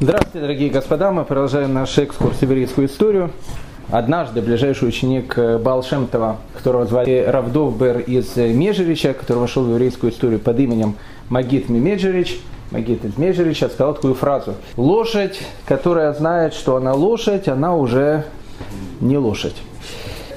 Здравствуйте, дорогие господа. Мы продолжаем наш экскурс в еврейскую историю. Однажды ближайший ученик э, Балшемтова, которого звали Равдовбер из Межерича, который вошел в еврейскую историю под именем Магит Мимеджерич, Магит из Межерича, сказал такую фразу. Лошадь, которая знает, что она лошадь, она уже не лошадь.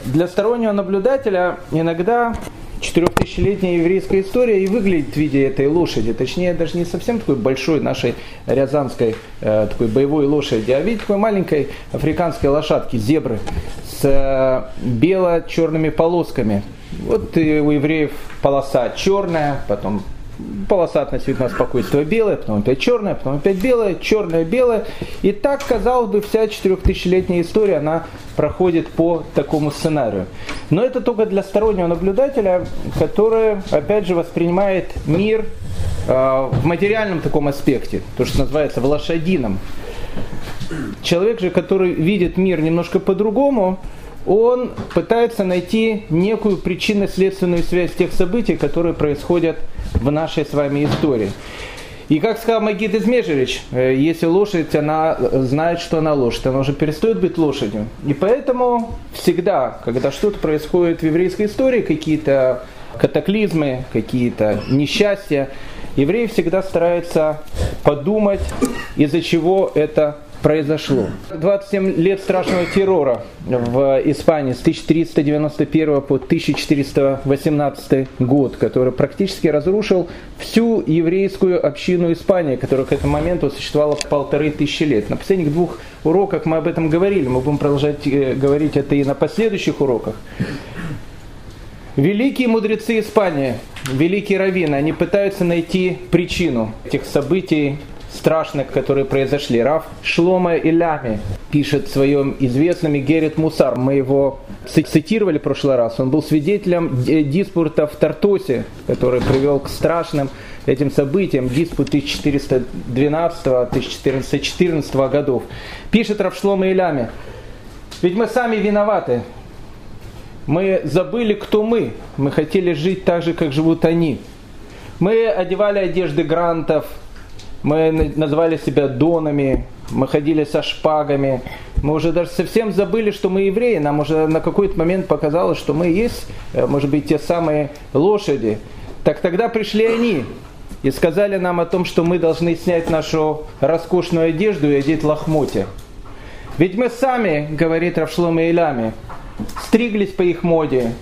Для стороннего наблюдателя иногда четырехтысячелетняя еврейская история и выглядит в виде этой лошади. Точнее, даже не совсем такой большой нашей рязанской э, такой боевой лошади, а в виде такой маленькой африканской лошадки, зебры, с э, бело-черными полосками. Вот у евреев полоса черная, потом полосатость видно спокойствие белое, потом опять черное, потом опять белое, черное, белое. И так, казалось бы, вся четырехтысячелетняя история, она проходит по такому сценарию. Но это только для стороннего наблюдателя, который, опять же, воспринимает мир э, в материальном таком аспекте, то, что называется в лошадином. Человек же, который видит мир немножко по-другому, он пытается найти некую причинно-следственную связь тех событий, которые происходят в нашей с вами истории. И как сказал Магид Измежевич, э, если лошадь, она знает, что она лошадь, она уже перестает быть лошадью. И поэтому всегда, когда что-то происходит в еврейской истории, какие-то катаклизмы, какие-то несчастья, евреи всегда стараются подумать, из-за чего это произошло. 27 лет страшного террора в Испании с 1391 по 1418 год, который практически разрушил всю еврейскую общину Испании, которая к этому моменту существовала полторы тысячи лет. На последних двух уроках мы об этом говорили, мы будем продолжать э, говорить это и на последующих уроках. Великие мудрецы Испании, великие раввины, они пытаются найти причину этих событий, страшных, которые произошли. Раф Шлома Илями пишет в своем известном Герет Мусар. Мы его цитировали в прошлый раз. Он был свидетелем диспута в Тартосе, который привел к страшным этим событиям, диспут 1412-1414 годов. Пишет Раф Шлома Илями. Ведь мы сами виноваты. Мы забыли, кто мы. Мы хотели жить так же, как живут они. Мы одевали одежды грантов, мы называли себя донами, мы ходили со шпагами, мы уже даже совсем забыли, что мы евреи, нам уже на какой-то момент показалось, что мы есть, э, может быть, те самые лошади. Так тогда пришли они и сказали нам о том, что мы должны снять нашу роскошную одежду и одеть лохмотья. Ведь мы сами, говорит Равшлом и Илями, стриглись по их моде,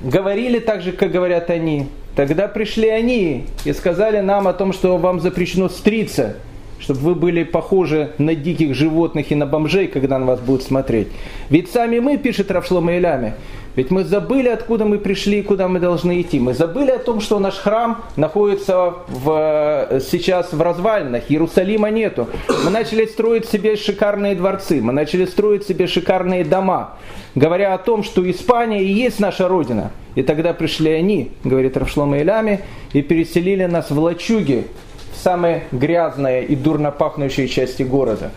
говорили так же, как говорят они, Тогда пришли они и сказали нам о том, что вам запрещено стриться, чтобы вы были похожи на диких животных и на бомжей, когда на вас будут смотреть. Ведь сами мы, пишет Равшлома Илями, ведь мы забыли, откуда мы пришли и куда мы должны идти. Мы забыли о том, что наш храм находится в, сейчас в развалинах, Иерусалима нету. Мы начали строить себе шикарные дворцы, мы начали строить себе шикарные дома, говоря о том, что Испания и есть наша родина. И тогда пришли они, говорит Равшлома Илями, и переселили нас в лачуги, в самые грязные и дурно пахнущие части города.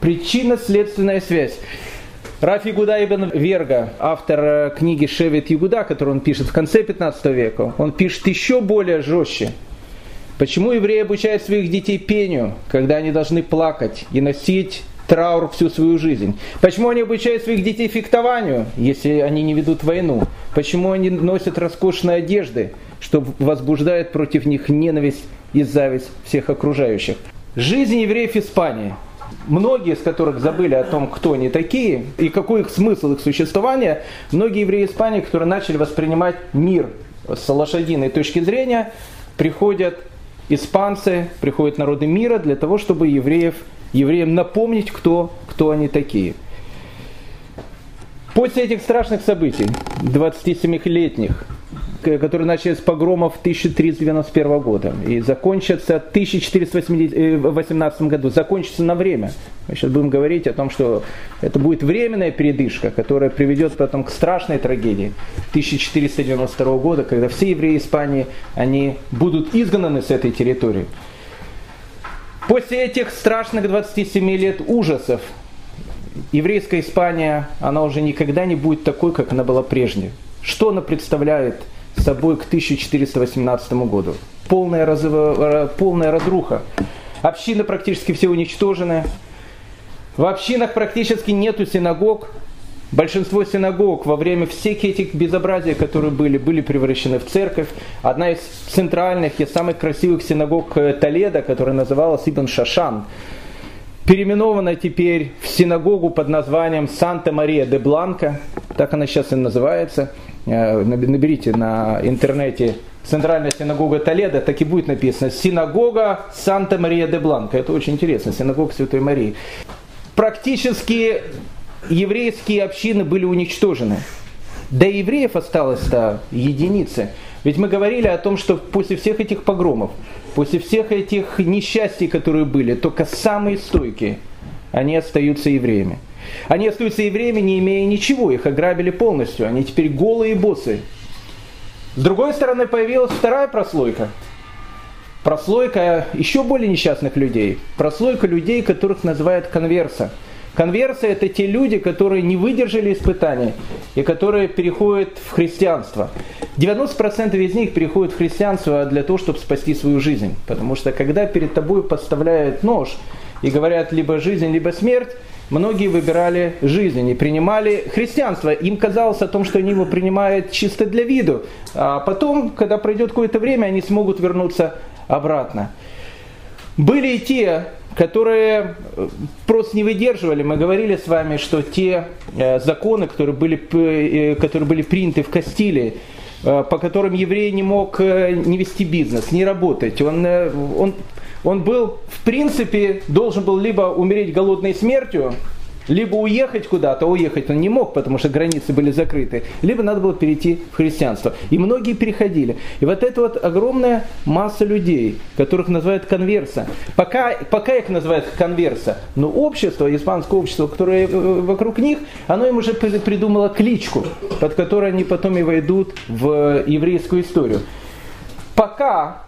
Причинно-следственная связь. Раф Игуда ибн Верга, автор э, книги Шевет Игуда, которую он пишет в конце 15 века, он пишет еще более жестче. Почему евреи обучают своих детей пению, когда они должны плакать и носить траур всю свою жизнь? Почему они обучают своих детей фехтованию, если они не ведут войну? Почему они носят роскошные одежды, что возбуждает против них ненависть и зависть всех окружающих? Жизнь евреев Испании – многие из которых забыли о том, кто они такие и какой их смысл их существования, многие евреи Испании, которые начали воспринимать мир с лошадиной точки зрения, приходят испанцы, приходят народы мира для того, чтобы евреев, евреям напомнить, кто, кто они такие. После этих страшных событий, 27-летних, которые начались с погромов 1391 года и закончатся в 1418 году, закончатся на время. Мы сейчас будем говорить о том, что это будет временная передышка, которая приведет потом к страшной трагедии 1492 года, когда все евреи Испании они будут изгнаны с этой территории. После этих страшных 27 лет ужасов еврейская Испания, она уже никогда не будет такой, как она была прежде. Что она представляет собой к 1418 году. Полная, раз, полная разруха. Общины практически все уничтожены. В общинах практически нету синагог. Большинство синагог во время всех этих безобразий, которые были, были превращены в церковь. Одна из центральных и самых красивых синагог э, Толеда, которая называлась Ибн Шашан, переименована теперь в синагогу под названием Санта-Мария де Бланка. Так она сейчас и называется. Э, наберите на интернете Центральная синагога Толеда, так и будет написано Синагога Санта-Мария де Бланка. Это очень интересно, синагога Святой Марии. Практически еврейские общины были уничтожены. До евреев осталось-то единицы. Ведь мы говорили о том, что после всех этих погромов, после всех этих несчастий, которые были, только самые стойкие, они остаются евреями. Они остаются евреями, не имея ничего, их ограбили полностью, они теперь голые и босы. С другой стороны, появилась вторая прослойка. Прослойка еще более несчастных людей. Прослойка людей, которых называют конверса – Конверсы это те люди, которые не выдержали испытаний и которые переходят в христианство. 90% из них переходят в христианство для того, чтобы спасти свою жизнь. Потому что когда перед тобой подставляют нож и говорят либо жизнь, либо смерть, многие выбирали жизнь и принимали христианство. Им казалось о том, что они его принимают чисто для виду. А потом, когда пройдет какое-то время, они смогут вернуться обратно. Были и те, которые э, просто не выдерживали. Мы говорили с вами, что те э, законы, которые были, э, которые были приняты в Кастилии, по которым еврей не мог не вести бизнес, не работать, он, он, он был, в принципе, должен был либо умереть голодной смертью, либо уехать куда-то, уехать он не мог, потому что границы были закрыты, либо надо было перейти в христианство. И многие переходили. И вот эта вот огромная масса людей, которых называют конверса, пока, пока их называют конверса, но общество, испанское общество, которое э, вокруг них, оно им уже придумало кличку, под которой они потом и войдут в еврейскую историю. Пока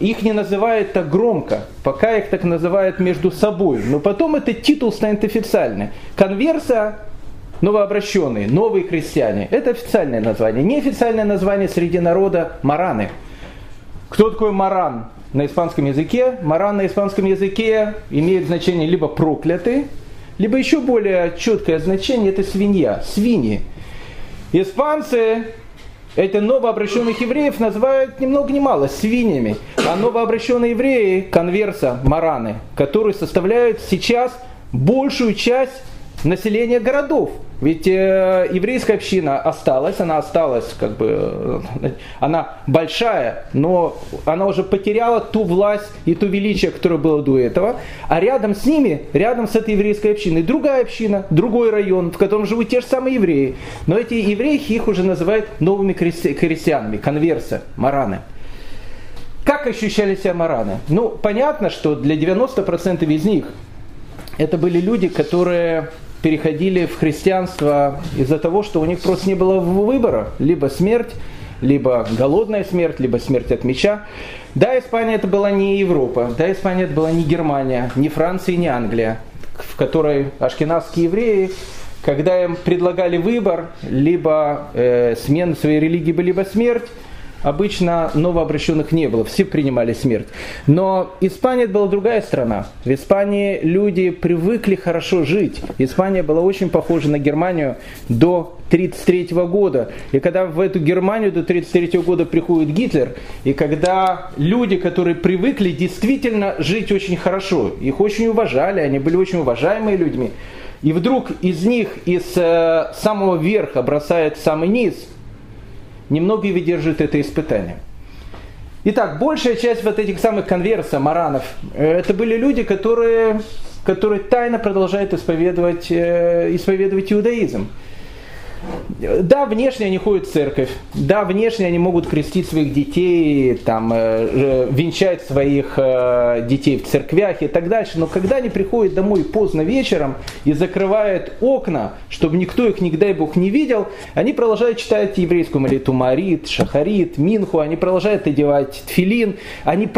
их не называют так громко, пока их так называют между собой. Но потом этот титул станет официальный. Конверса новообращенные, новые крестьяне. Это официальное название. Неофициальное название среди народа – мараны. Кто такой маран на испанском языке? Маран на испанском языке имеет значение либо проклятый, либо еще более четкое значение – это свинья, свиньи. Испанцы эти новообращенных евреев называют ни много ни мало свиньями. А новообращенные евреи – конверса, мараны, которые составляют сейчас большую часть населения городов. Ведь э, еврейская община осталась, она осталась, как бы, э, она большая, но она уже потеряла ту власть и ту величие, которое было до этого. А рядом с ними, рядом с этой еврейской общиной, другая община, другой район, в котором живут те же самые евреи. Но эти евреи, их уже называют новыми христи- христианами, конверсы, мараны. Как ощущали себя мараны? Ну, понятно, что для 90% из них это были люди, которые переходили в христианство из-за того, что у них просто не было выбора. Либо смерть, либо голодная смерть, либо смерть от меча. Да, Испания это была не Европа, да, Испания это была не Германия, не Франция, не Англия, в которой ашкенадские евреи, когда им предлагали выбор, либо э, смена своей религии, либо смерть, обычно новообращенных не было, все принимали смерть. Но Испания была другая страна. В Испании люди привыкли хорошо жить. Испания была очень похожа на Германию до 1933 года. И когда в эту Германию до 1933 года приходит Гитлер, и когда люди, которые привыкли действительно жить очень хорошо, их очень уважали, они были очень уважаемые людьми, и вдруг из них из э, самого верха бросает самый низ – немногие выдерживают это испытание. Итак, большая часть вот этих самых конверсов, маранов, э, это были люди, которые, которые тайно продолжают исповедовать, э, исповедовать иудаизм. Да, внешне они ходят в церковь, да, внешне они могут крестить своих детей, там, э, венчать своих э, детей в церквях и так дальше, но когда они приходят домой поздно вечером и закрывают окна, чтобы никто их, не дай Бог, не видел, они продолжают читать еврейскую молитву. Марит, Шахарит, Минху, они продолжают одевать тфилин, они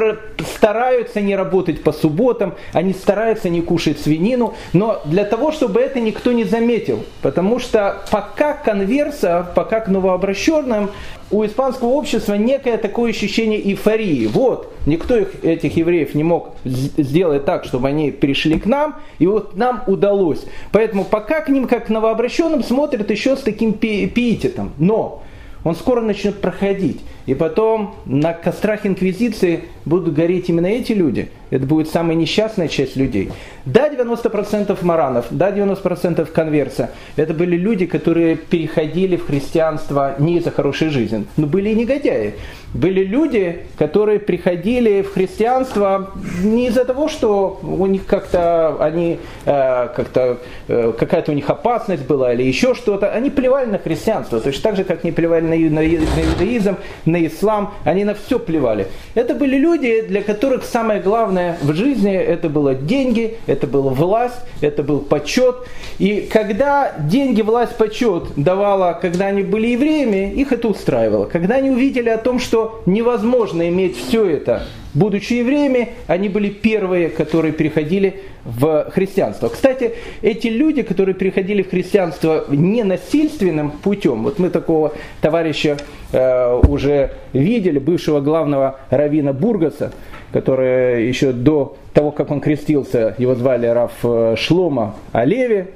стараются не работать по субботам, они стараются не кушать свинину, но для того, чтобы это никто не заметил, потому что пока пока конверса, пока к новообращенным, у испанского общества некое такое ощущение эйфории. Вот, никто их, этих евреев не мог сделать так, чтобы они перешли к нам, и вот нам удалось. Поэтому пока к ним, как к новообращенным, смотрят еще с таким пиететом. Но он скоро начнет проходить. И потом на кострах инквизиции будут гореть именно эти люди. Это будет самая несчастная часть людей. Да, 90% маранов, да, 90% конверса. Это были люди, которые переходили в христианство не из-за хорошей жизни, но были и негодяи. Были люди, которые приходили в христианство не из-за того, что у них как-то они э, как-то э, какая-то у них опасность была или еще что-то. Они плевали на христианство, точно так же, как не плевали на, на, на иудаизм, на ислам, они на все плевали. Это были люди, для которых самое главное в жизни это было деньги, это была власть, это был почет. И когда деньги, власть, почет давала, когда они были евреями, их это устраивало. Когда они увидели о том, что невозможно иметь все это, будучи евреями, они были первые, которые переходили в христианство. Кстати, эти люди, которые переходили в христианство не насильственным путем, вот мы такого товарища э, уже видели, бывшего главного равина Бургаса, который еще до того, как он крестился, его звали Раф э, Шлома Олеви,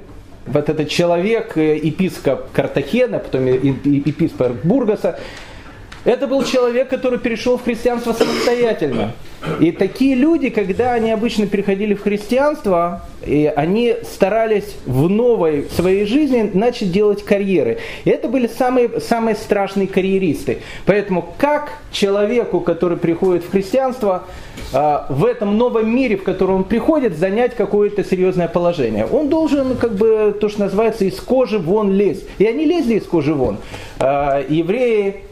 вот этот человек, э, епископ Картахена, потом епископ Бургаса, это был человек, который перешел в христианство самостоятельно. И такие люди, когда они обычно переходили в христианство, и они старались в новой своей жизни начать делать карьеры. И это были самые, самые страшные карьеристы. Поэтому как человеку, который приходит в христианство, а, в этом новом мире, в который он приходит, занять какое-то серьезное положение. Он должен, как бы, то, что называется, из кожи вон лезть. И они лезли из кожи вон. А, евреи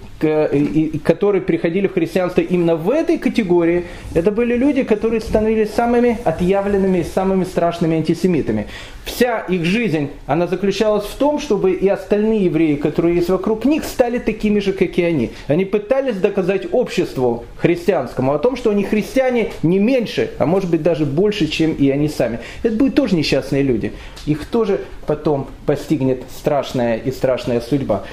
которые приходили в христианство именно в этой категории, это были люди, которые становились самыми отъявленными, самыми страшными антисемитами. Вся их жизнь, она заключалась в том, чтобы и остальные евреи, которые есть вокруг них, стали такими же, как и они. Они пытались доказать обществу христианскому о том, что они христиане не меньше, а может быть даже больше, чем и они сами. Это будут тоже несчастные люди. Их тоже потом постигнет страшная и страшная судьба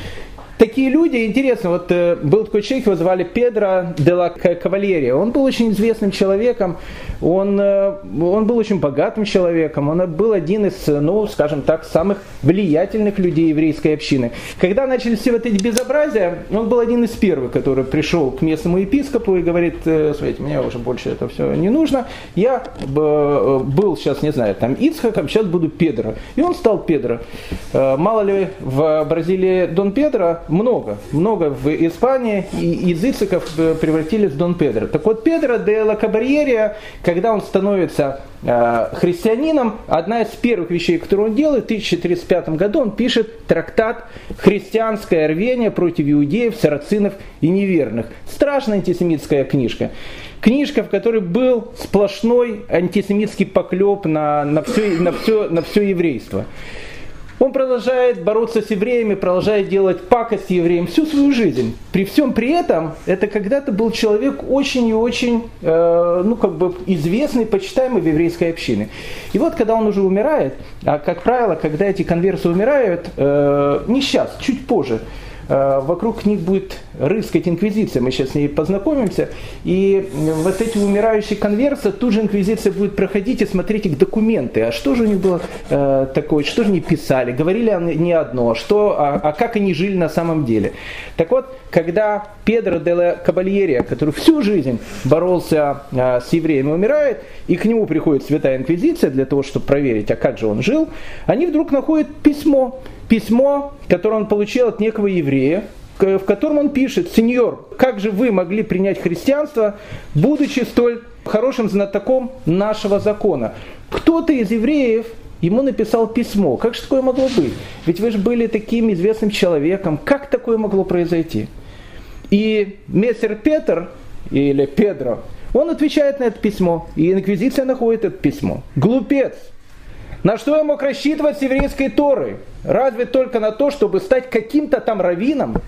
такие люди, интересно, вот э, был такой человек, его звали Педро де ла Кавальерия. Он был очень известным человеком, он, э, он был очень богатым человеком, он был один из, ну, скажем так, самых влиятельных людей еврейской общины. Когда начались все вот эти безобразия, он был один из первых, который пришел к местному епископу и говорит, э, смотрите, мне уже больше это все не нужно, я был сейчас, не знаю, там Ицхаком, сейчас буду Педро. И он стал Педро. Мало ли в Бразилии Дон Педро много, много в Испании, и из Ициков э, превратились в Дон Педро. Так вот, Педро де ла Кабарьерия, когда он становится э, христианином, одна из первых вещей, которую он делает, в 1035 году он пишет трактат «Христианское рвение против иудеев, сарацинов и неверных». Страшная антисемитская книжка. Книжка, в которой был сплошной антисемитский поклеп на, на, все, на, все, на все еврейство. Он продолжает бороться с евреями, продолжает делать пакость евреям всю свою жизнь. При всем при этом, это когда-то был человек очень и очень, э, ну, как бы известный, почитаемый в еврейской общине. И вот, когда он уже умирает, а, как правило, когда эти конверсы умирают, э, не сейчас, чуть позже, вокруг них будет рыскать инквизиция, мы сейчас с ней познакомимся, и вот эти умирающие конверсы, тут же инквизиция будет проходить и смотреть их документы, а что же у них было э, такое, что же они писали, говорили они не одно, что, а, а как они жили на самом деле. Так вот, когда Педро де ла Кабальерия, который всю жизнь боролся э, с евреями, умирает, и к нему приходит Святая Инквизиция для того, чтобы проверить, а как же он жил, они вдруг находят письмо, письмо, которое он получил от некого еврея, в котором он пишет, «Сеньор, как же вы могли принять христианство, будучи столь хорошим знатоком нашего закона?» Кто-то из евреев ему написал письмо. Как же такое могло быть? Ведь вы же были таким известным человеком. Как такое могло произойти? И мессер Петр, или Педро, он отвечает на это письмо, и инквизиция находит это письмо. Глупец! На что я мог рассчитывать с еврейской Торы? Разве только на то, чтобы стать каким-то там раввином?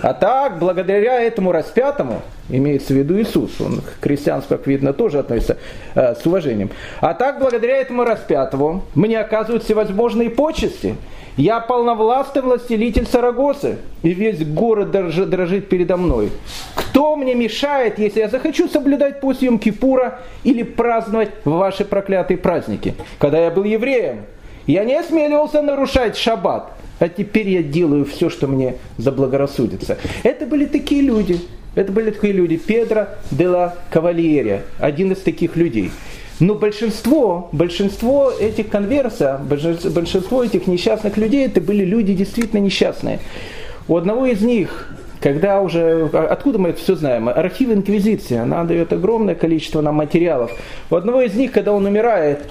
А так, благодаря этому распятому, имеется в виду Иисус, он к христианству, как видно, тоже относится э, с уважением. А так, благодаря этому распятому, мне оказывают всевозможные почести. Я полновластный властелитель Сарагосы, и весь город дрожит, дрожит передо мной. Кто мне мешает, если я захочу соблюдать пост Йом-Кипура или праздновать ваши проклятые праздники? Когда я был евреем, я не осмеливался нарушать шаббат, а теперь я делаю все, что мне заблагорассудится. Это были такие люди, это были такие люди. Педро де ла Кавальерия, один из таких людей. Но большинство, большинство этих конверсов, большинство этих несчастных людей, это были люди действительно несчастные. У одного из них, когда уже, откуда мы это все знаем? Архив Инквизиции, она дает огромное количество нам материалов. У одного из них, когда он умирает,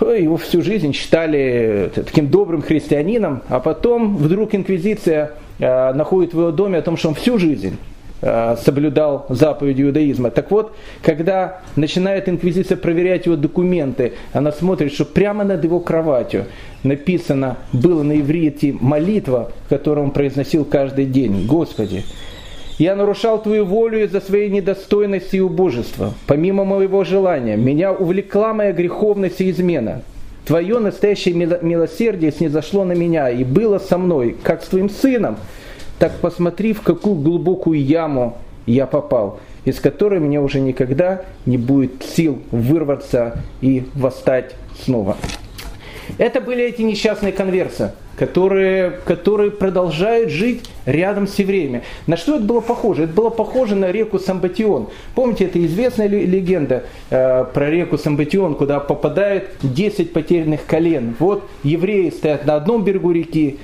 его всю жизнь считали таким добрым христианином, а потом вдруг инквизиция э, находит в его доме о том, что он всю жизнь Э, соблюдал заповеди иудаизма. Так вот, когда начинает инквизиция проверять его документы, она смотрит, что прямо над его кроватью написано, было на иврите молитва, которую он произносил каждый день. Господи, я нарушал Твою волю из-за своей недостойности и убожества. Помимо моего желания, меня увлекла моя греховность и измена. Твое настоящее милосердие снизошло на меня и было со мной, как с Твоим сыном – так посмотри, в какую глубокую яму я попал, из которой мне уже никогда не будет сил вырваться и восстать снова. Это были эти несчастные конверсы, которые, которые продолжают жить рядом с евреями. На что это было похоже? Это было похоже на реку Самбатион. Помните, это известная легенда э, про реку Самбатион, куда попадает 10 потерянных колен. Вот евреи стоят на одном берегу реки,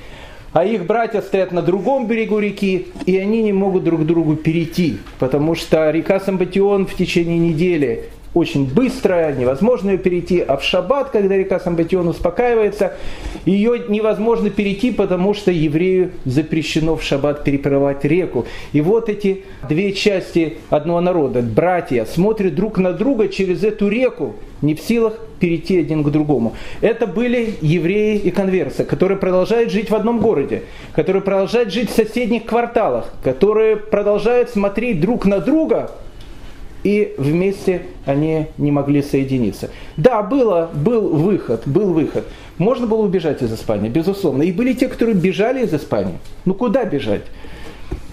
а их братья стоят на другом берегу реки, и они не могут друг к другу перейти, потому что река Самбатион в течение недели очень быстрая, невозможно ее перейти, а в шаббат, когда река Самбатион успокаивается, ее невозможно перейти, потому что еврею запрещено в шаббат переплывать реку. И вот эти две части одного народа, братья, смотрят друг на друга через эту реку, не в силах перейти один к другому. Это были евреи и конверсы, которые продолжают жить в одном городе, которые продолжают жить в соседних кварталах, которые продолжают смотреть друг на друга, и вместе они не могли соединиться. Да, было, был выход, был выход. Можно было убежать из Испании, безусловно. И были те, которые бежали из Испании. Ну куда бежать?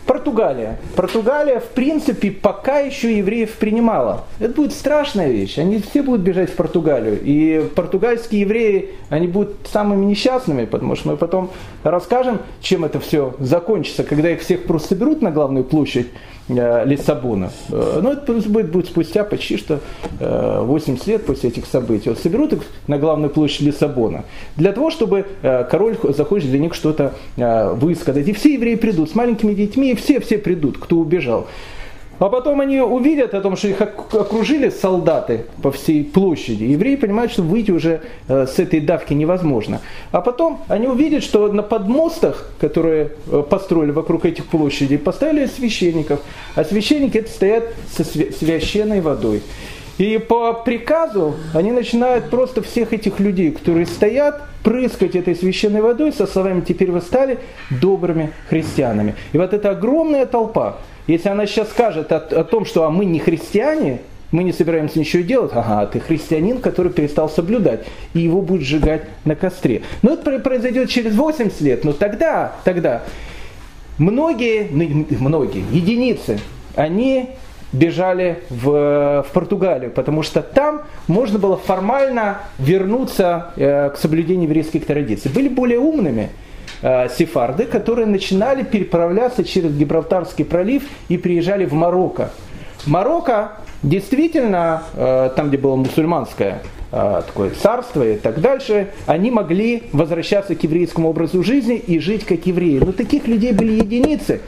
Португалия. Португалия, в принципе, пока еще евреев принимала. Это будет страшная вещь. Они все будут бежать в Португалию. И португальские евреи, они будут самыми несчастными, потому что мы потом расскажем, чем это все закончится, когда их всех просто соберут на главную площадь Э, Лиссабона. Э, но это будет, будет спустя почти что 80 э, лет после этих событий. Вот соберут их на главную площадь Лиссабона для того, чтобы король захочет для них что-то высказать. И все евреи придут с маленькими детьми, все-все придут, кто убежал. А потом они увидят о том, что их окружили солдаты по всей площади. Евреи понимают, что выйти уже э, с этой давки невозможно. А потом они увидят, что на подмостах, которые э, построили вокруг этих площадей, поставили священников. А священники это стоят со священной водой. И по приказу они начинают просто всех этих людей, которые стоят, прыскать этой священной водой со словами «теперь вы стали добрыми христианами». И вот эта огромная толпа, если она сейчас скажет о, о том, что а мы не христиане, мы не собираемся ничего делать, ага, ты христианин, который перестал соблюдать, и его будут сжигать на костре. Но это произойдет через 80 лет, но тогда, тогда многие, многие, единицы, они бежали в, в Португалию, потому что там можно было формально вернуться э, к соблюдению еврейских традиций. Были более умными, Э, сефарды, которые начинали переправляться через Гибралтарский пролив и приезжали в Марокко. Марокко действительно, э, там, где было мусульманское э, такое царство и так дальше, они могли возвращаться к еврейскому образу жизни и жить как евреи. Но таких людей были единицы.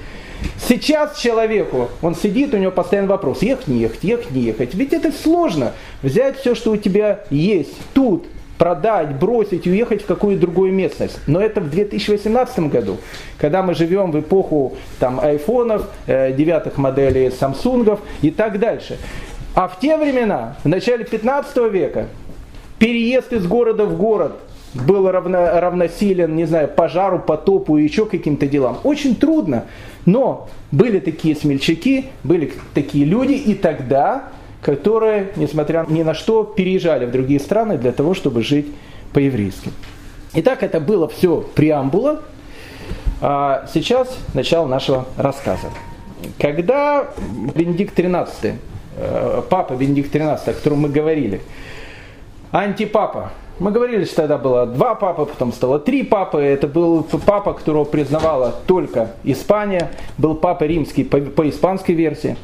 Сейчас человеку, он сидит, у него постоянно вопрос, ехать, не ехать, ехать, не ехать. Ведь это сложно. Взять все, что у тебя есть тут, продать, бросить, уехать в какую-то другую местность. Но это в 2018 году, когда мы живем в эпоху там, айфонов, э, девятых моделей самсунгов и так дальше. А в те времена, в начале 15 века, переезд из города в город был равно, равносилен, не знаю, пожару, потопу и еще каким-то делам. Очень трудно. Но были такие смельчаки, были такие люди и тогда, которые, несмотря ни на что, переезжали в другие страны для того, чтобы жить по-еврейски. Итак, это было все преамбула. А сейчас начало нашего рассказа. Когда Бенедикт XIII, э, папа Бенедикт XIII, о котором мы говорили, антипапа, мы говорили, что тогда было два папы, потом стало три папы. Это был папа, которого признавала только Испания, был папа римский по, по испанской версии.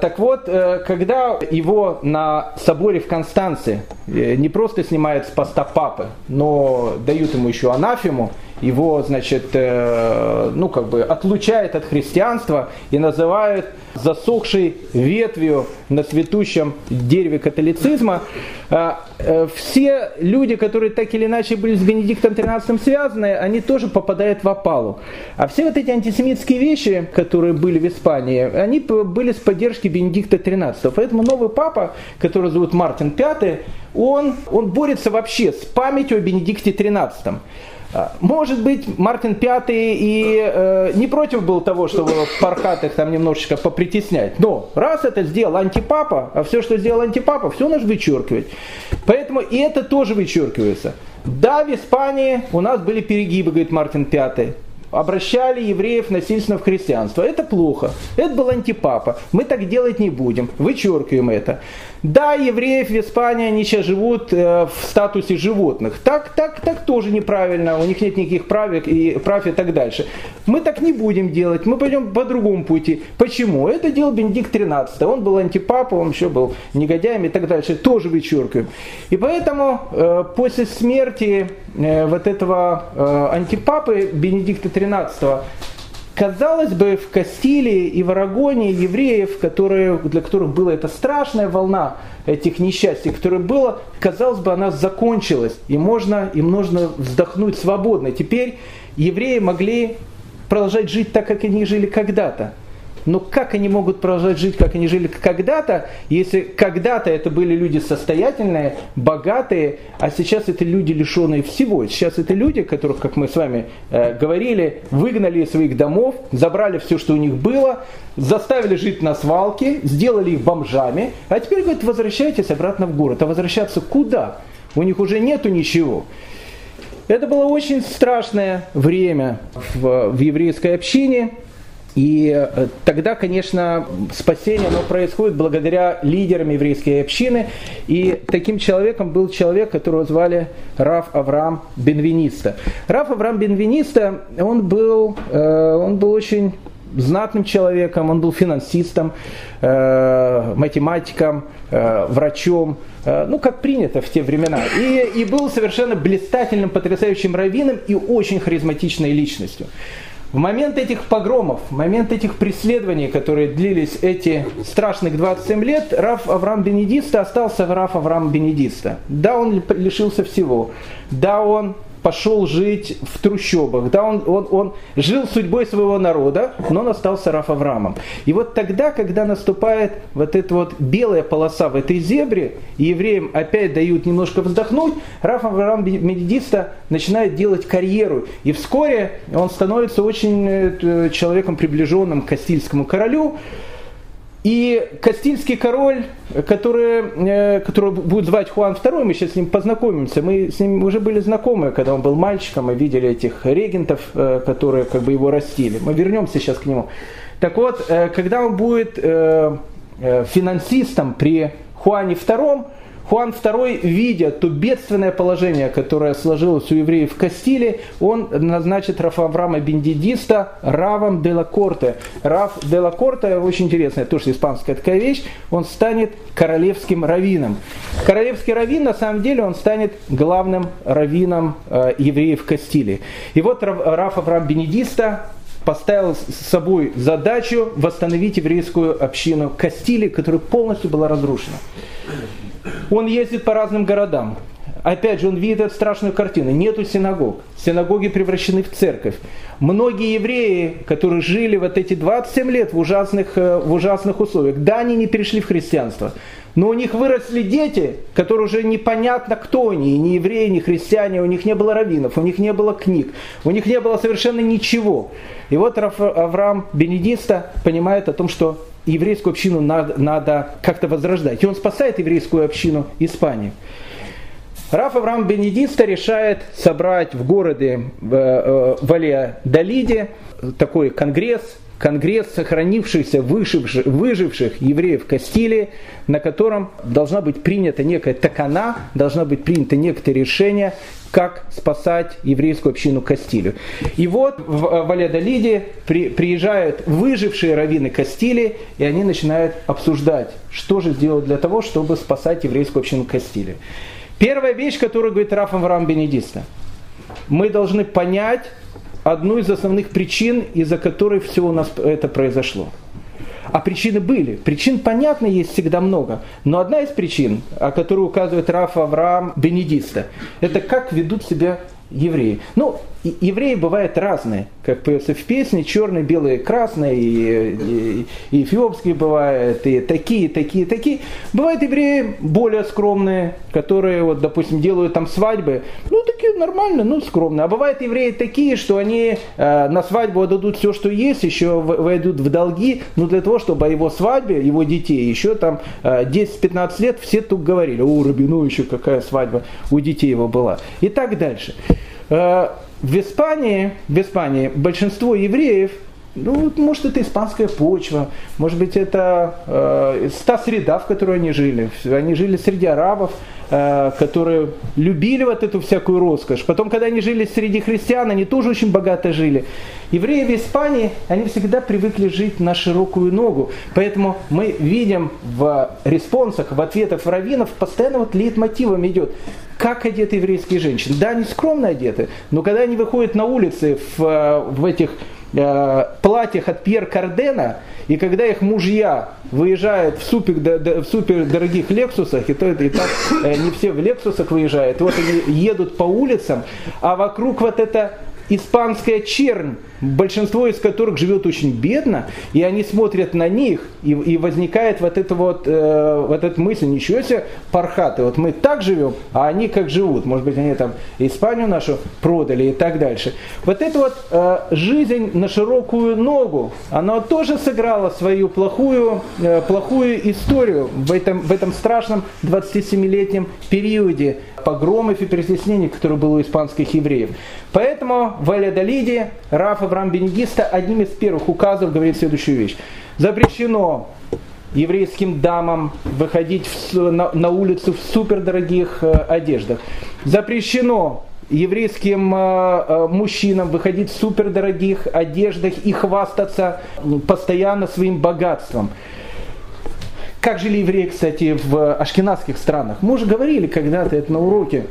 Так вот, э, когда его на соборе в Констанции э, не просто снимают с поста папы, но дают ему еще анафему, его, значит, э, ну, как бы отлучает от христианства и называет засохшей ветвью на цветущем дереве католицизма. Э, э, все люди, которые так или иначе были с Бенедиктом XIII связаны, они тоже попадают в опалу. А все вот эти антисемитские вещи, которые были в Испании, они были с поддержки Бенедикта XIII. Поэтому новый папа, который зовут Мартин V, он, он борется вообще с памятью о Бенедикте XIII. А, может быть, Мартин Пятый и э, не против был того, чтобы паркатых там немножечко попритеснять. Но раз это сделал антипапа, а все, что сделал антипапа, все нужно вычеркивать. Поэтому и это тоже вычеркивается. Да, в Испании у нас были перегибы, говорит Мартин Пятый обращали евреев насильственно в христианство. Это плохо. Это был антипапа. Мы так делать не будем. Вычеркиваем это. Да, евреев в Испании, они сейчас живут э, в статусе животных. Так, так, так тоже неправильно. У них нет никаких прав и, прав и так дальше. Мы так не будем делать. Мы пойдем по другому пути. Почему? Это делал Бенедикт XIII. Он был антипапа, он еще был негодяем и так дальше. Тоже вычеркиваем. И поэтому э, после смерти э, вот этого антипапы Бенедикта XIII Казалось бы, в Кастилии и в Арагоне евреев, которые, для которых была эта страшная волна этих несчастий, которая была, казалось бы, она закончилась, и можно, им нужно вздохнуть свободно. Теперь евреи могли продолжать жить так, как они жили когда-то. Но как они могут продолжать жить, как они жили когда-то, если когда-то это были люди состоятельные, богатые, а сейчас это люди, лишенные всего. Сейчас это люди, которых, как мы с вами э, говорили, выгнали из своих домов, забрали все, что у них было, заставили жить на свалке, сделали их бомжами, а теперь говорят, возвращайтесь обратно в город. А возвращаться куда? У них уже нету ничего. Это было очень страшное время в, в еврейской общине. И э, тогда, конечно, спасение оно происходит благодаря лидерам еврейской общины. И таким человеком был человек, которого звали Раф Авраам Бенвениста. Раф Авраам Бенвениста, он был, э, он был очень знатным человеком, он был финансистом, э, математиком, врачом, ну, как принято в те времена. И, и был совершенно блистательным, потрясающим раввином и очень харизматичной личностью. В момент этих погромов, в момент этих преследований, которые длились эти страшных 27 лет, Раф Авраам Бенедиста остался Раф Авраам Бенедиста. Да, он лишился всего. Да, он пошел жить в трущобах. Да, он, он, он жил судьбой своего народа, но он остался Раф Авраамом. И вот тогда, когда наступает вот эта вот белая полоса в этой зебре, и евреям опять дают немножко вздохнуть, Раф Авраам Медидиста начинает делать карьеру. И вскоре он становится очень э, человеком, приближенным к Кастильскому королю. И Кастильский король, который, э, который будет звать Хуан II, мы сейчас с ним познакомимся. Мы с ним уже были знакомы, когда он был мальчиком, мы видели этих регентов, э, которые как бы его растили. Мы вернемся сейчас к нему. Так вот, э, когда он будет финансистом при Хуане II, Хуан II, видя то бедственное положение, которое сложилось у евреев в Кастиле, он назначит Рафа Авраама Бендидиста Равом де ла Корте. Раф де ла Корте, очень интересная, тоже испанская такая вещь, он станет королевским раввином. Королевский раввин, на самом деле, он станет главным раввином э, евреев Кастиле. И вот Раф Бенедиста поставил с собой задачу восстановить еврейскую общину Кастили, которая полностью была разрушена. Он ездит по разным городам. Опять же, он видит эту страшную картину. Нету синагог. Синагоги превращены в церковь. Многие евреи, которые жили вот эти 27 лет в ужасных, э, в ужасных условиях, да, они не перешли в христианство. Но у них выросли дети, которые уже непонятно кто они, ни евреи, ни христиане, у них не было раввинов, у них не было книг, у них не было совершенно ничего. И вот Авраам Бенедиста понимает о том, что еврейскую общину надо, надо как-то возрождать. И он спасает еврейскую общину Испании. Раф Авраам Бенедиста решает собрать в городе в э, Вале-Далиде такой конгресс, конгресс сохранившихся, выживших, выживших евреев Кастилии, на котором должна быть принята некая такана, должна быть принято некоторое решение, как спасать еврейскую общину Кастилию. И вот в э, Валядолиде при, приезжают выжившие раввины Кастилии, и они начинают обсуждать, что же сделать для того, чтобы спасать еврейскую общину Кастилии. Первая вещь, которую говорит Раф Авраам Бенедиста. Мы должны понять одну из основных причин, из-за которой все у нас это произошло. А причины были. Причин, понятно, есть всегда много. Но одна из причин, о которой указывает Раф Авраам Бенедиста, это как ведут себя евреи. Ну, евреи бывают разные, как поется в песне, черные, белые, красные, и, и, и эфиопские бывают, и такие, такие, такие. Бывают евреи более скромные, которые, вот, допустим, делают там свадьбы, ну, такие нормально, ну, скромные. А бывают евреи такие, что они э, на свадьбу отдадут все, что есть, еще войдут в долги, ну, для того, чтобы о его свадьбе, его детей, еще там э, 10-15 лет все тут говорили, о, Рабину еще какая свадьба у детей его была. И так дальше. В Испании, в Испании большинство евреев, ну, может, это испанская почва, может быть, это э, та среда, в которой они жили. Они жили среди арабов, которые любили вот эту всякую роскошь. Потом, когда они жили среди христиан, они тоже очень богато жили. Евреи в Испании, они всегда привыкли жить на широкую ногу. Поэтому мы видим в респонсах, в ответах раввинов, постоянно вот лейтмотивом идет как одеты еврейские женщины. Да, они скромно одеты, но когда они выходят на улицы в, э, в этих э, платьях от Пьер Кардена, и когда их мужья выезжают в супер, в супер дорогих Лексусах, и то и так э, не все в Лексусах выезжают, вот они едут по улицам, а вокруг вот это испанская чернь, большинство из которых живет очень бедно, и они смотрят на них, и, и возникает вот эта вот, э, вот эта мысль, ничего себе, пархаты, вот мы так живем, а они как живут, может быть, они там Испанию нашу продали и так дальше. Вот эта вот э, жизнь на широкую ногу, она тоже сыграла свою плохую, э, плохую историю в этом, в этом страшном 27-летнем периоде погромов и притеснений, которые было у испанских евреев. Поэтому в Алядалиде Раф Авраам Бенегиста одним из первых указов говорит следующую вещь. Запрещено еврейским дамам выходить в, на, на улицу в супердорогих э, одеждах. Запрещено еврейским э, э, мужчинам выходить в супердорогих одеждах и хвастаться постоянно своим богатством. Как жили евреи, кстати, в ашкенадских странах? Мы уже говорили когда-то это на уроке.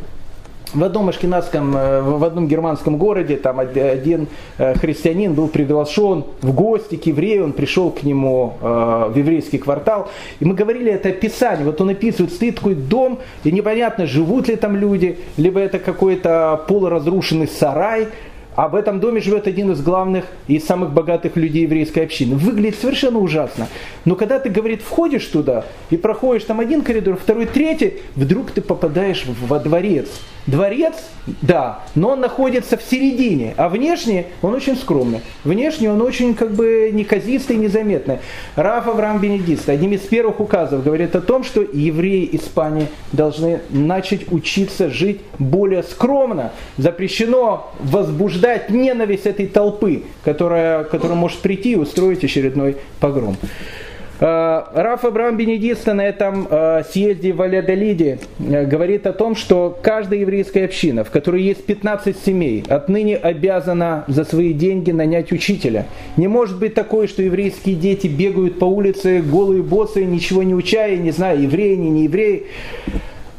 В одном ашкенадском, э, в одном германском городе там один э, христианин был приглашен в гости к еврею, он пришел к нему э, в еврейский квартал, и мы говорили это описание, вот он описывает, стоит такой дом, и непонятно, живут ли там люди, либо это какой-то полуразрушенный сарай, а в этом доме живет один из главных и самых богатых людей еврейской общины. Выглядит совершенно ужасно. Но когда ты, говорит, входишь туда и проходишь там один коридор, второй, третий, вдруг ты попадаешь во дворец. Дворец, да, но он находится в середине, а внешне он очень скромный. Внешне он очень как бы неказистый, незаметный. Раф Авраам Бенедист одним из первых указов говорит о том, что евреи Испании должны начать учиться жить более скромно. Запрещено возбуждать ненависть этой толпы, которая, которая может прийти и устроить очередной погром. Э, Раф Абрам Бенедиста на этом э, съезде в Валядолиде э, говорит о том, что каждая еврейская община, в которой есть 15 семей, отныне обязана за свои деньги нанять учителя. Не может быть такое, что еврейские дети бегают по улице голые босы, ничего не уча, не знаю, евреи, не, не евреи.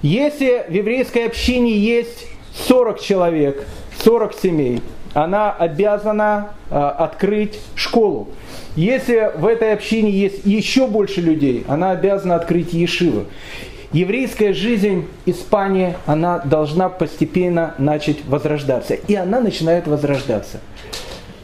Если в еврейской общине есть 40 человек, 40 семей, она обязана открыть школу. Если в этой общине есть еще больше людей, она обязана открыть ешивы. еврейская жизнь Испании, она должна постепенно начать возрождаться. И она начинает возрождаться.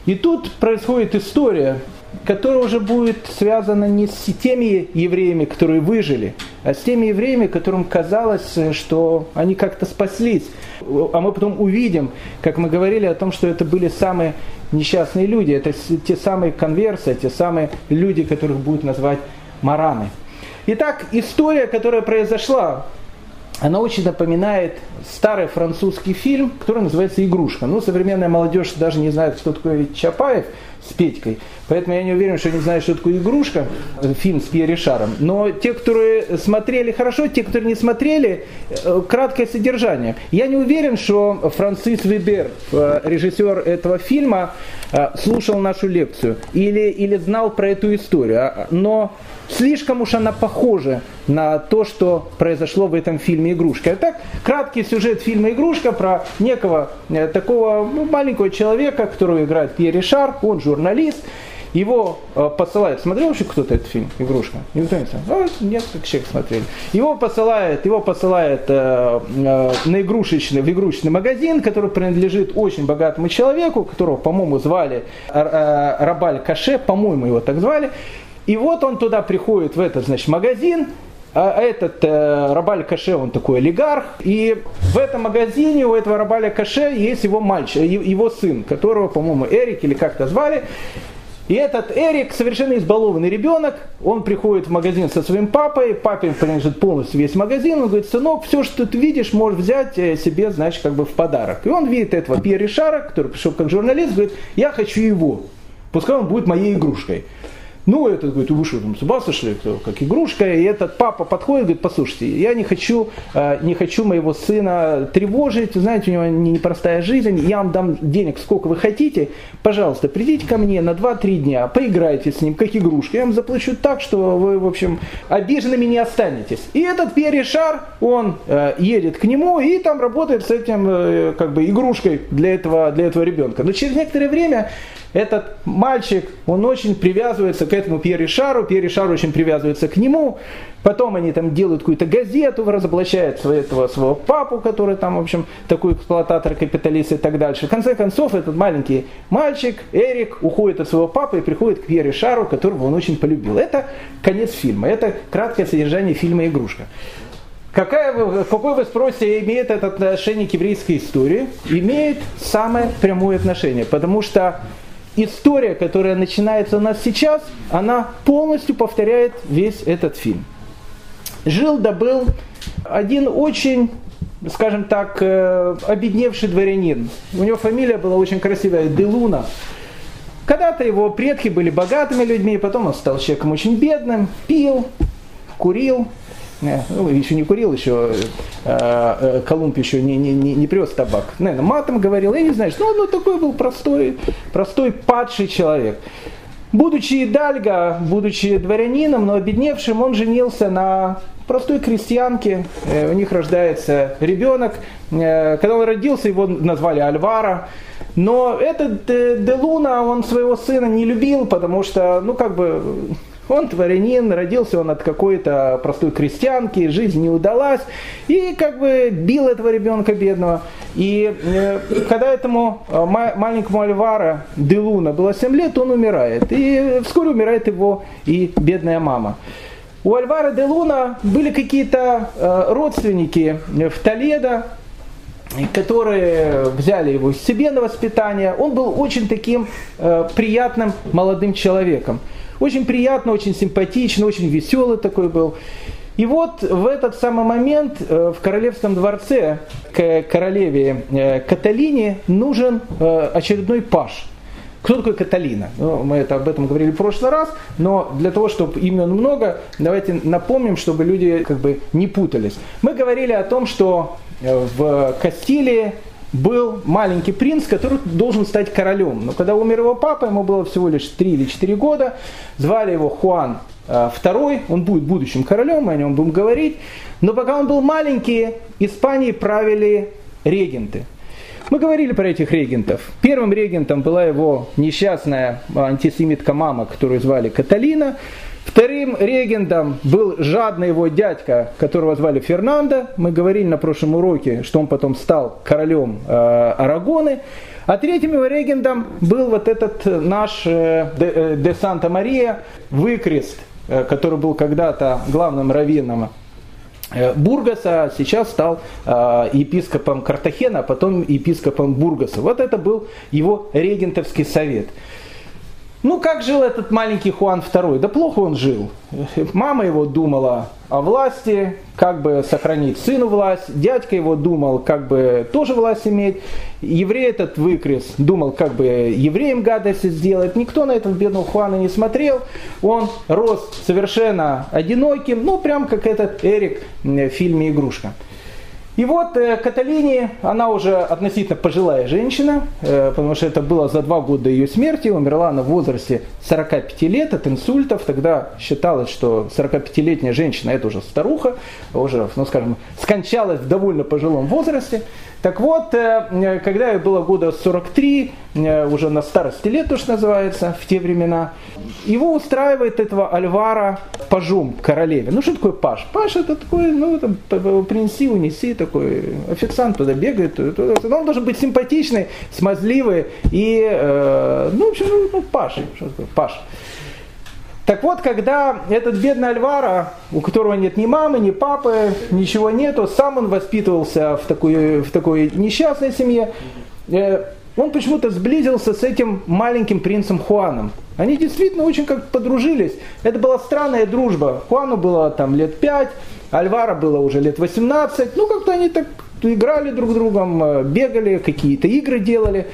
И тут происходит история, которая уже будет связана не с теми евреями, которые выжили, а с теми евреями, которым казалось, что они как-то спаслись. А мы потом увидим, как мы говорили о том, что это были самые несчастные люди, это те самые конверсы, те самые люди, которых будут назвать мараны. Итак, история, которая произошла она очень напоминает старый французский фильм, который называется «Игрушка». Ну, современная молодежь даже не знает, кто такой Чапаев с Петькой, поэтому я не уверен, что они знают, что такое «Игрушка», фильм с Пьер Ришаром. Но те, которые смотрели хорошо, те, которые не смотрели, э, краткое содержание. Я не уверен, что Франсис Вебер, э, режиссер этого фильма, э, слушал нашу лекцию или, или знал про эту историю, а, но Слишком уж она похожа на то, что произошло в этом фильме «Игрушка». Итак, краткий сюжет фильма «Игрушка» про некого э, такого ну, маленького человека, которого играет Пьер Ришар, он журналист, его э, посылают, смотрел вообще кто-то этот фильм «Игрушка»? Никто не смотрел? А, несколько человек смотрели. Его посылают, его посылают э, э, на игрушечный, в игрушечный магазин, который принадлежит очень богатому человеку, которого, по-моему, звали э, Рабаль Каше, по-моему, его так звали. И вот он туда приходит, в этот, значит, магазин, а этот э, Рабаль Каше, он такой олигарх, и в этом магазине у этого Рабаля Каше есть его мальчик, его сын, которого, по-моему, Эрик или как-то звали. И этот Эрик, совершенно избалованный ребенок, он приходит в магазин со своим папой, папе принадлежит полностью весь магазин, он говорит, сынок, все, что ты видишь, можешь взять э, себе, значит, как бы в подарок. И он видит этого Пьер Ришара, который пришел как журналист, говорит, я хочу его, пускай он будет моей игрушкой. Ну, этот говорит, вы что, там, с ума сошли, кто, как игрушка. И этот папа подходит, говорит, послушайте, я не хочу, э, не хочу моего сына тревожить, знаете, у него непростая жизнь, я вам дам денег, сколько вы хотите, пожалуйста, придите ко мне на 2-3 дня, поиграйте с ним, как игрушка, я вам заплачу так, что вы, в общем, обиженными не останетесь. И этот Перешар, он э, едет к нему и там работает с этим, э, как бы, игрушкой для этого, для этого ребенка. Но через некоторое время этот мальчик, он очень привязывается к этому Пьер Ришару, Пьер Ришар очень привязывается к нему, потом они там делают какую-то газету, разоблачают этого своего папу, который там, в общем, такой эксплуататор, капиталист и так дальше. В конце концов, этот маленький мальчик, Эрик, уходит от своего папы и приходит к Пьер Ришару, которого он очень полюбил. Это конец фильма, это краткое содержание фильма «Игрушка». Какая, какой вы спросите, имеет это отношение к еврейской истории? Имеет самое прямое отношение, потому что история, которая начинается у нас сейчас, она полностью повторяет весь этот фильм. Жил да был один очень, скажем так, э, обедневший дворянин. У него фамилия была очень красивая, Делуна. Когда-то его предки были богатыми людьми, потом он стал человеком очень бедным, пил, курил, ну, еще не курил, еще э, э, Колумб еще не, не, не, не привез табак. Наверное, матом говорил, я не знаю, что ну, ну такой был простой, простой падший человек. Будучи Дальго, будучи дворянином, но обедневшим, он женился на простой крестьянке. Э, у них рождается ребенок. Когда он родился, его назвали Альвара. Но этот Делуна, он своего сына не любил, потому что, ну, как бы, он дворянин, родился он от какой-то простой крестьянки, жизнь не удалась, и как бы бил этого ребенка бедного. И э, когда этому э, маленькому Альвара Делуна было 7 лет, он умирает. И вскоре умирает его и бедная мама. У Альвара де Луна были какие-то э, родственники в Толедо, которые взяли его себе на воспитание. Он был очень таким э, приятным молодым человеком. Очень приятно, очень симпатично, очень веселый такой был. И вот в этот самый момент э, в королевском дворце к королеве э, Каталине нужен э, очередной паш. Кто такой Каталина? Ну, мы это, об этом говорили в прошлый раз, но для того, чтобы имен много, давайте напомним, чтобы люди как бы не путались. Мы говорили о том, что в Кастилии был маленький принц, который должен стать королем. Но когда умер его папа, ему было всего лишь 3 или 4 года, звали его Хуан II, э, он будет будущим королем, мы о нем будем говорить. Но пока он был маленький, Испанией правили регенты. Мы говорили про этих регентов. Первым регентом была его несчастная антисемитка мама, которую звали Каталина. Вторым регентом был жадный его дядька, которого звали Фернандо. Мы говорили на прошлом уроке, что он потом стал королем э, Арагоны. А третьим его регентом был вот этот наш э, де, э, де Санта-Мария, выкрест, э, который был когда-то главным раввином э, Бургаса, а сейчас стал э, епископом Картахена, а потом епископом Бургаса. Вот это был его регентовский совет. Ну, как жил этот маленький Хуан II? Да плохо он жил. Мама его думала о власти, как бы сохранить сыну власть. Дядька его думал, как бы тоже власть иметь. Еврей этот выкрес думал, как бы евреям гадость сделать. Никто на этого бедного Хуана не смотрел. Он рос совершенно одиноким, ну, прям как этот Эрик в фильме «Игрушка». И вот э, Каталине, она уже относительно пожилая женщина, э, потому что это было за два года ее смерти, умерла она в возрасте 45 лет от инсультов. Тогда считалось, что 45-летняя женщина это уже старуха, уже, ну скажем, скончалась в довольно пожилом возрасте. Так вот, э, когда ей было года 43, э, уже на старости лет, что называется, в те времена, его устраивает этого Альвара пажом королеве. Ну, что такое паж? Паж это такой, ну, там, принеси, унеси, такой официант туда бегает. Туда. Он должен быть симпатичный, смазливый и, э, ну, в общем, ну, паж. Что такое? Паж. Так вот, когда этот бедный Альвара, у которого нет ни мамы, ни папы, ничего нету, сам он воспитывался в такой, в такой несчастной семье, э, он почему-то сблизился с этим маленьким принцем Хуаном. Они действительно очень как подружились. Это была странная дружба. Хуану было там лет 5, Альвара было уже лет 18. Ну, как-то они так играли друг с другом, э, бегали, какие-то игры делали.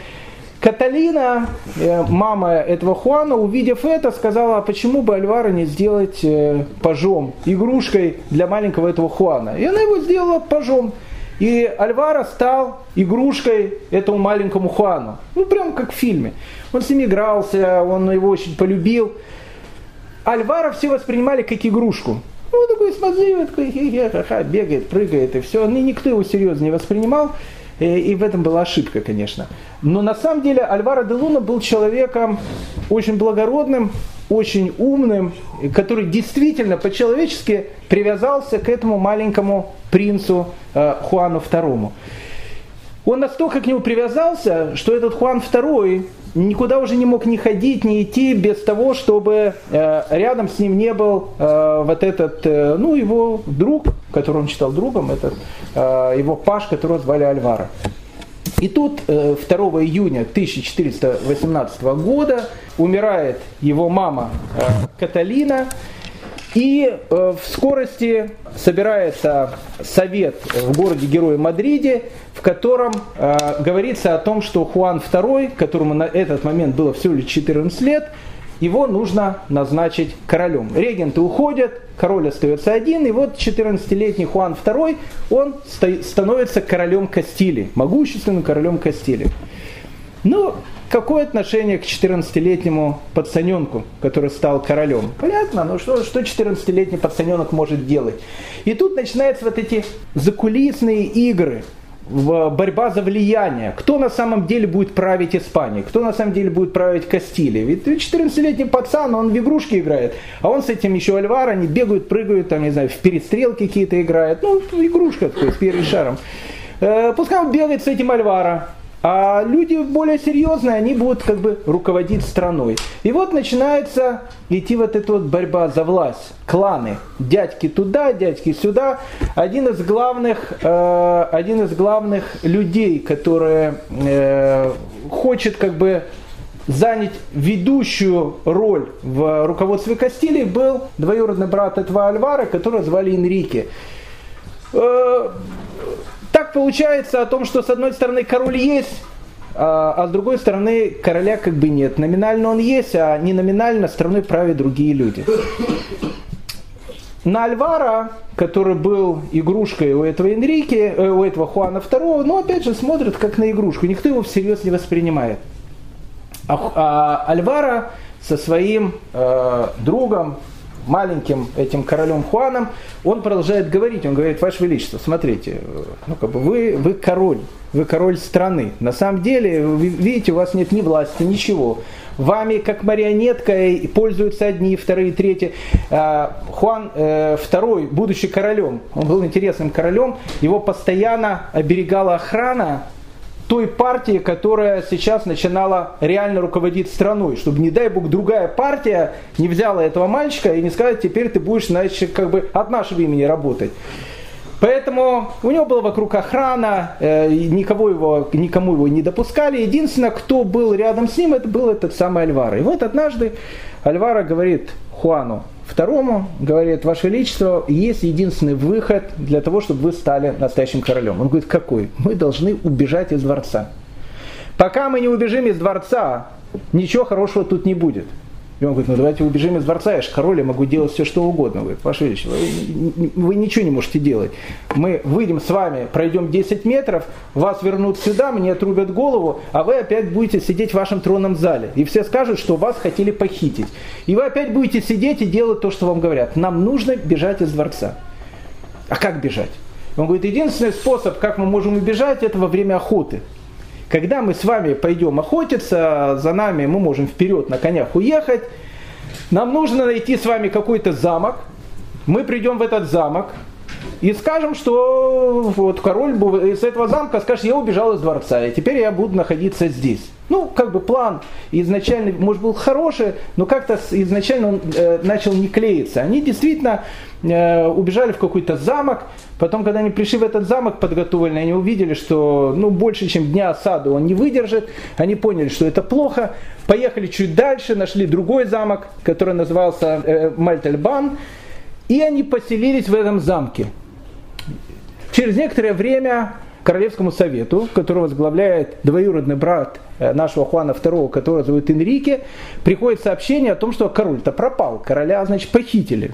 Каталина, э, мама этого Хуана, увидев это, сказала, а почему бы Альвара не сделать э, пажом, игрушкой для маленького этого Хуана. И она его сделала пажом. И Альвара стал игрушкой этому маленькому Хуану. Ну, прям как в фильме. Он с ним игрался, он его очень полюбил. Альвара все воспринимали как игрушку. Ну, такой смазливый, такой хе-хе, ха-ха, бегает, прыгает и все. И никто его серьезно не воспринимал. Э, и в этом была ошибка, конечно. Но на самом деле Альваро де Луна был человеком очень благородным, очень умным, который действительно по-человечески привязался к этому маленькому принцу э, Хуану II. Он настолько к нему привязался, что этот Хуан II никуда уже не мог ни ходить, ни идти без того, чтобы э, рядом с ним не был э, вот этот, э, ну, его друг, которого он считал другом, этот, его паш, которого звали Альвара. И тут 2 э, июня 1418 года умирает его мама Каталина, и э, в скорости собирается совет в городе Герое Мадриде, в котором э, говорится о том, что Хуан II, которому на этот момент было всего лишь 14 лет, его нужно назначить королем. Регенты уходят, король остается один, и вот 14-летний Хуан II, он становится королем Кастилии, могущественным королем Кастилии. Ну, какое отношение к 14-летнему пацаненку, который стал королем? Понятно, но что, что 14-летний пацаненок может делать? И тут начинаются вот эти закулисные игры, борьба за влияние. Кто на самом деле будет править Испанией? Кто на самом деле будет править Кастилией? Ведь 14-летний пацан, он в игрушки играет. А он с этим еще Альвар, они бегают, прыгают, там, не знаю, в перестрелки какие-то играют. Ну, игрушка такой, с первым шаром. Э, пускай он бегает с этим Альвара. А люди более серьезные, они будут как бы руководить страной. И вот начинается идти вот эта вот борьба за власть. Кланы. Дядьки туда, дядьки сюда. Один из главных, э, один из главных людей, который э, хочет как бы занять ведущую роль в руководстве Кастилии, был двоюродный брат этого Альвара, которого звали Энрике. Так получается о том, что с одной стороны король есть, а, а с другой стороны короля как бы нет. Номинально он есть, а не номинально страной правят другие люди. На Альвара, который был игрушкой у этого Энрике, э, у этого Хуана II, ну опять же смотрит как на игрушку, никто его всерьез не воспринимает. А, а Альвара со своим э, другом маленьким этим королем Хуаном, он продолжает говорить, он говорит, Ваше Величество, смотрите, ну как бы вы, вы король, вы король страны. На самом деле, вы видите, у вас нет ни власти, ничего. Вами как марионеткой пользуются одни, вторые, третьи. А, Хуан II, э, будучи королем, он был интересным королем, его постоянно оберегала охрана той партии, которая сейчас начинала реально руководить страной, чтобы, не дай бог, другая партия не взяла этого мальчика и не сказала, теперь ты будешь, значит, как бы от нашего имени работать. Поэтому у него была вокруг охрана, э, никого его, никому его не допускали. Единственное, кто был рядом с ним, это был этот самый Альвара. И вот однажды Альвара говорит Хуану, второму, говорит, Ваше Величество, есть единственный выход для того, чтобы вы стали настоящим королем. Он говорит, какой? Мы должны убежать из дворца. Пока мы не убежим из дворца, ничего хорошего тут не будет. И он говорит, ну давайте убежим из дворца, я же король, я могу делать все, что угодно. Говорит, Ваше Величество, вы, вы ничего не можете делать. Мы выйдем с вами, пройдем 10 метров, вас вернут сюда, мне отрубят голову, а вы опять будете сидеть в вашем тронном зале. И все скажут, что вас хотели похитить. И вы опять будете сидеть и делать то, что вам говорят. Нам нужно бежать из дворца. А как бежать? Он говорит, единственный способ, как мы можем убежать, это во время охоты. Когда мы с вами пойдем охотиться, за нами мы можем вперед на конях уехать. Нам нужно найти с вами какой-то замок. Мы придем в этот замок и скажем, что вот король из этого замка скажет, я убежал из дворца, и теперь я буду находиться здесь. Ну, как бы план изначально, может, был хороший, но как-то изначально он э, начал не клеиться. Они действительно э, убежали в какой-то замок, потом, когда они пришли в этот замок подготовленный, они увидели, что ну, больше, чем дня осады он не выдержит, они поняли, что это плохо, поехали чуть дальше, нашли другой замок, который назывался э, Мальтельбан, и они поселились в этом замке. Через некоторое время Королевскому совету, который возглавляет двоюродный брат э, нашего Хуана II, которого зовут Энрике, приходит сообщение о том, что король-то пропал, короля, значит, похитили.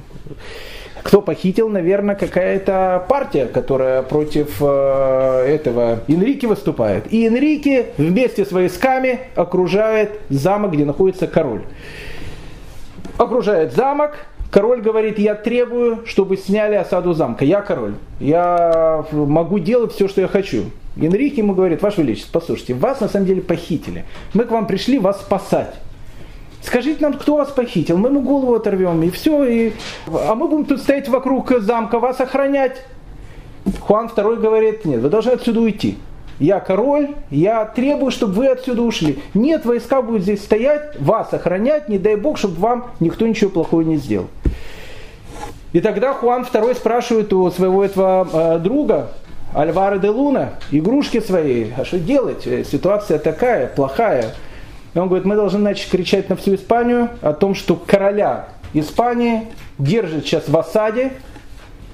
Кто похитил, наверное, какая-то партия, которая против э, этого Энрике выступает. И Энрике вместе с войсками окружает замок, где находится король. Окружает замок, Король говорит, я требую, чтобы сняли осаду замка. Я король. Я могу делать все, что я хочу. Энрике ему говорит, Ваше Величество, послушайте, вас на самом деле похитили. Мы к вам пришли вас спасать. Скажите нам, кто вас похитил, мы ему голову оторвем, и все, и... а мы будем тут стоять вокруг замка, вас охранять. Хуан II говорит, нет, вы должны отсюда уйти я король, я требую, чтобы вы отсюда ушли. Нет, войска будут здесь стоять, вас охранять, не дай бог, чтобы вам никто ничего плохого не сделал. И тогда Хуан II спрашивает у своего этого э, друга, Альвара де Луна, игрушки свои, а что делать? Э, ситуация такая, плохая. И он говорит, мы должны начать кричать на всю Испанию о том, что короля Испании держит сейчас в осаде,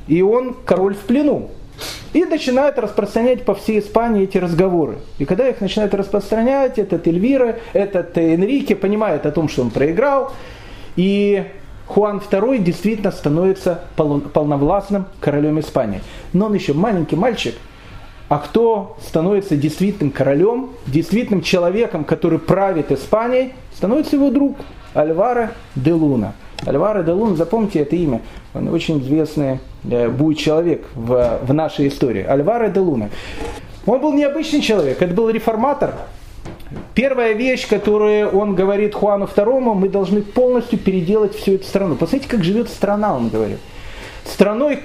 и он король в плену. И начинают распространять по всей Испании эти разговоры. И когда их начинают распространять, этот Эльвира, этот Энрике понимает о том, что он проиграл. И Хуан II действительно становится полновластным королем Испании. Но он еще маленький мальчик, а кто становится действительным королем, действительным человеком, который правит Испанией, становится его друг Альвара де Луна. Альвара де Луна, запомните это имя, он очень известный э, будет человек в, в нашей истории. Альваро де Луна. Он был необычный человек, это был реформатор. Первая вещь, которую он говорит Хуану II, мы должны полностью переделать всю эту страну. Посмотрите, как живет страна, он говорит. Страной,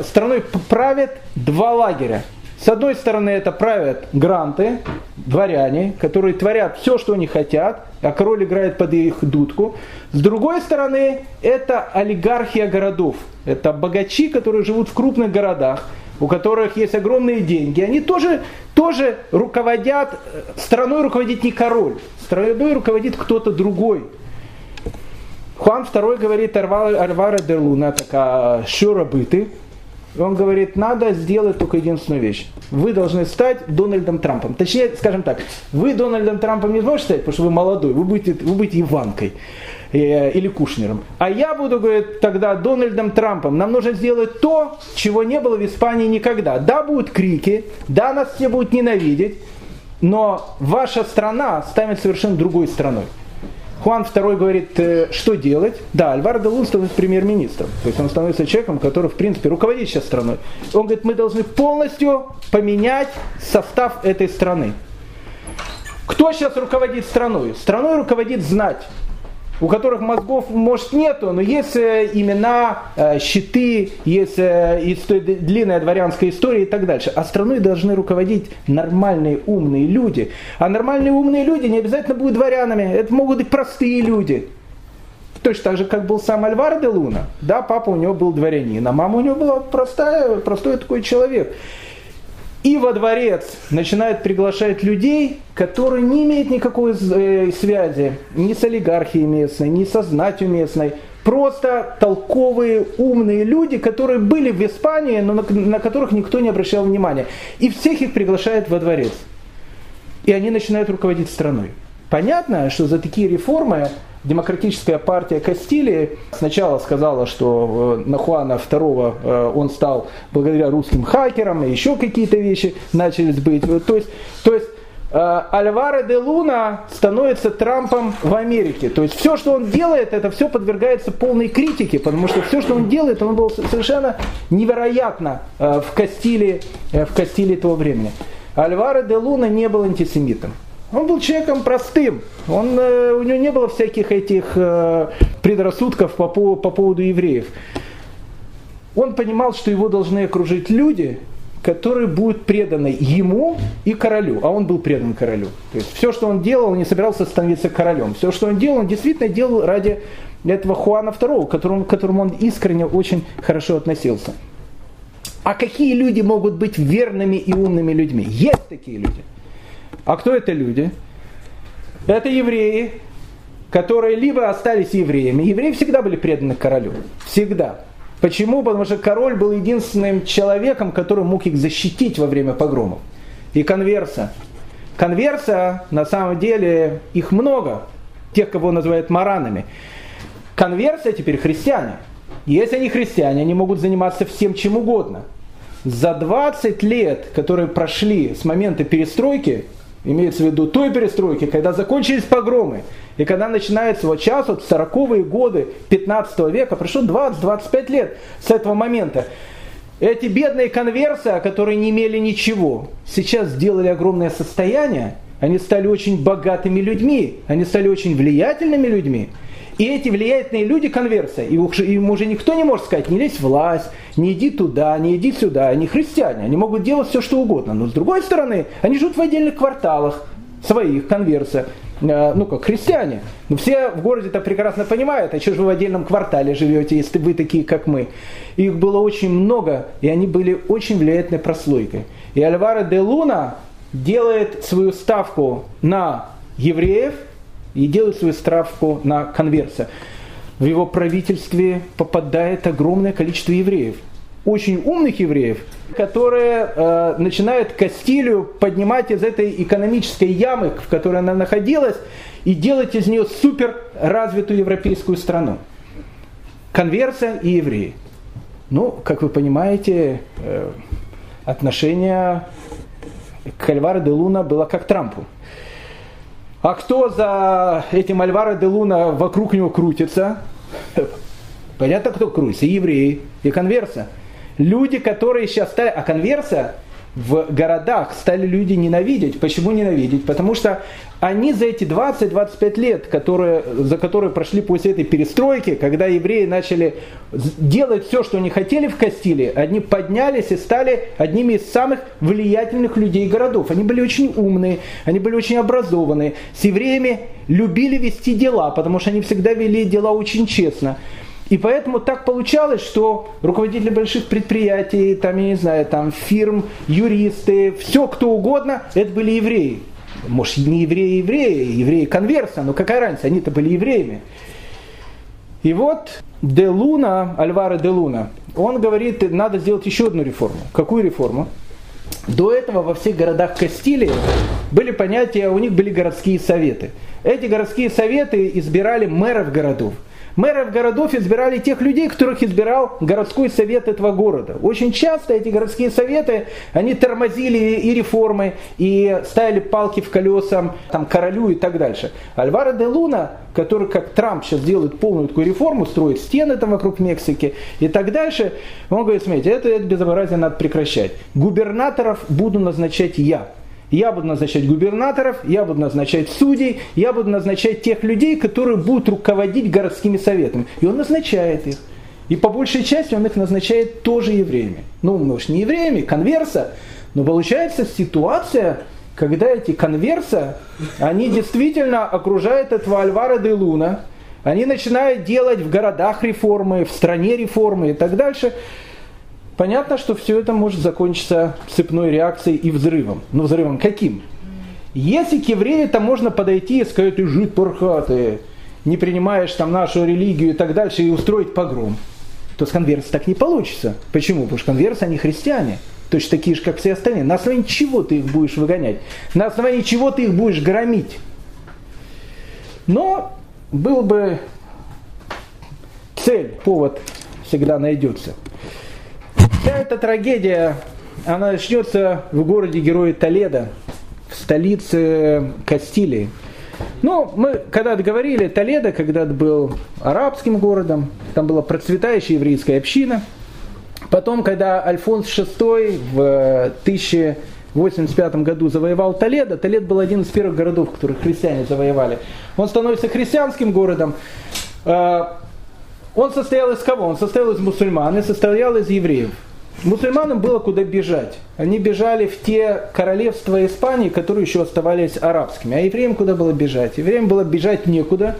страной правят два лагеря. С одной стороны это правят гранты, дворяне, которые творят все, что они хотят, а король играет под их дудку. С другой стороны это олигархия городов. Это богачи, которые живут в крупных городах, у которых есть огромные деньги. Они тоже, тоже руководят, страной руководит не король, страной руководит кто-то другой. Хуан II говорит Арвара де Луна, такая шура быты, он говорит, надо сделать только единственную вещь. Вы должны стать Дональдом Трампом. Точнее, скажем так, вы Дональдом Трампом не сможете стать, потому что вы молодой, вы будете, вы будете Иванкой э, или Кушнером. А я буду, говорит, тогда Дональдом Трампом. Нам нужно сделать то, чего не было в Испании никогда. Да, будут крики, да, нас все будут ненавидеть, но ваша страна станет совершенно другой страной. Хуан II говорит, э, что делать? Да, Альваро де Лун становится премьер-министром. То есть он становится человеком, который, в принципе, руководит сейчас страной. Он говорит, мы должны полностью поменять состав этой страны. Кто сейчас руководит страной? Страной руководит знать у которых мозгов, может, нету, но есть э, имена, э, щиты, есть э, длинная дворянская история и так дальше. А страной должны руководить нормальные умные люди. А нормальные умные люди не обязательно будут дворянами, это могут быть простые люди. Точно так же, как был сам Альвар де Луна. Да, папа у него был дворянин, а мама у него была простая, простой такой человек и во дворец начинает приглашать людей, которые не имеют никакой э, связи ни с олигархией местной, ни со знатью местной. Просто толковые, умные люди, которые были в Испании, но на, на которых никто не обращал внимания. И всех их приглашает во дворец. И они начинают руководить страной. Понятно, что за такие реформы демократическая партия Кастилии сначала сказала, что э, на Хуана II э, он стал благодаря русским хакерам, и еще какие-то вещи начались быть. То есть, то есть э, Альваро де Луна становится Трампом в Америке. То есть все, что он делает, это все подвергается полной критике, потому что все, что он делает, он был совершенно невероятно в Кастилии, в Кастилии того времени. Альваро де Луна не был антисемитом. Он был человеком простым. Он, э, у него не было всяких этих э, предрассудков по, по, по поводу евреев. Он понимал, что его должны окружить люди, которые будут преданы ему и королю. А он был предан королю. То есть все, что он делал, он не собирался становиться королем. Все, что он делал, он действительно делал ради этого Хуана II, к которому, к которому он искренне очень хорошо относился. А какие люди могут быть верными и умными людьми? Есть такие люди. А кто это люди? Это евреи, которые либо остались евреями. Евреи всегда были преданы королю. Всегда. Почему? Потому что король был единственным человеком, который мог их защитить во время погромов. И конверса. Конверса, на самом деле, их много. Тех, кого называют маранами. Конверсия теперь христиане. Если они христиане, они могут заниматься всем чем угодно. За 20 лет, которые прошли с момента перестройки, имеется в виду той перестройки, когда закончились погромы, и когда начинается вот сейчас, вот 40-е годы 15 века, прошло 20-25 лет с этого момента, эти бедные конверсы, которые не имели ничего, сейчас сделали огромное состояние, они стали очень богатыми людьми, они стали очень влиятельными людьми. И эти влиятельные люди конверсия, и им уже никто не может сказать, не лезь власть, не иди туда, не иди сюда, они христиане, они могут делать все, что угодно. Но с другой стороны, они живут в отдельных кварталах своих конверсия, э, ну как христиане. Но все в городе это прекрасно понимают, а что же вы в отдельном квартале живете, если вы такие, как мы. Их было очень много, и они были очень влиятельной прослойкой. И Альваро де Луна делает свою ставку на евреев – и делает свою ставку на конверсия. В его правительстве попадает огромное количество евреев, очень умных евреев, которые э, начинают Кастилию поднимать из этой экономической ямы, в которой она находилась, и делать из нее супер развитую европейскую страну. Конверсия и евреи. Ну, как вы понимаете, э, отношение к Альваро де Луна было как Трампу. А кто за этим Альваро де Луна вокруг него крутится? Понятно, кто крутится. Евреи и конверса. Люди, которые сейчас стали... А конверса в городах стали люди ненавидеть. Почему ненавидеть? Потому что они за эти 20-25 лет, которые, за которые прошли после этой перестройки, когда евреи начали делать все, что они хотели в Кастилии, они поднялись и стали одними из самых влиятельных людей городов. Они были очень умные, они были очень образованные. С евреями любили вести дела, потому что они всегда вели дела очень честно. И поэтому так получалось, что руководители больших предприятий, там, я не знаю, там, фирм, юристы, все кто угодно, это были евреи. Может, не евреи-евреи, евреи-конверса, но какая разница, они-то были евреями. И вот Де Луна, Альваро Де Луна, он говорит, надо сделать еще одну реформу. Какую реформу? До этого во всех городах Кастилии были понятия, у них были городские советы. Эти городские советы избирали мэров городов. Мэров городов избирали тех людей, которых избирал городской совет этого города. Очень часто эти городские советы, они тормозили и реформы, и ставили палки в колеса там, королю и так дальше. Альваро де Луна, который, как Трамп сейчас делает полную такую реформу, строит стены там вокруг Мексики и так дальше, он говорит, смотрите, это, это безобразие надо прекращать. Губернаторов буду назначать я. Я буду назначать губернаторов, я буду назначать судей, я буду назначать тех людей, которые будут руководить городскими советами. И он назначает их. И по большей части он их назначает тоже евреями. Ну, может, не евреями, конверса. Но получается ситуация, когда эти конверса, они действительно окружают этого Альвара де Луна, они начинают делать в городах реформы, в стране реформы и так дальше. Понятно, что все это может закончиться цепной реакцией и взрывом. Но взрывом каким? Если к еврею то можно подойти и сказать, ты жид пархатый, не принимаешь там нашу религию и так дальше, и устроить погром, то с конверсией так не получится. Почему? Потому что конверсы, они христиане. Точно такие же, как все остальные. На основании чего ты их будешь выгонять? На основании чего ты их будешь громить? Но был бы цель, повод всегда найдется. Вся эта трагедия, она начнется в городе Героя Толедо, в столице Кастилии. Ну, мы когда-то говорили, Толедо когда-то был арабским городом, там была процветающая еврейская община. Потом, когда Альфонс VI в 1085 году завоевал Толедо, Толедо был один из первых городов, которых христиане завоевали. Он становится христианским городом. А, он состоял из кого? Он состоял из мусульман и состоял из евреев. Мусульманам было куда бежать. Они бежали в те королевства Испании, которые еще оставались арабскими. А евреям куда было бежать? Евреям было бежать некуда,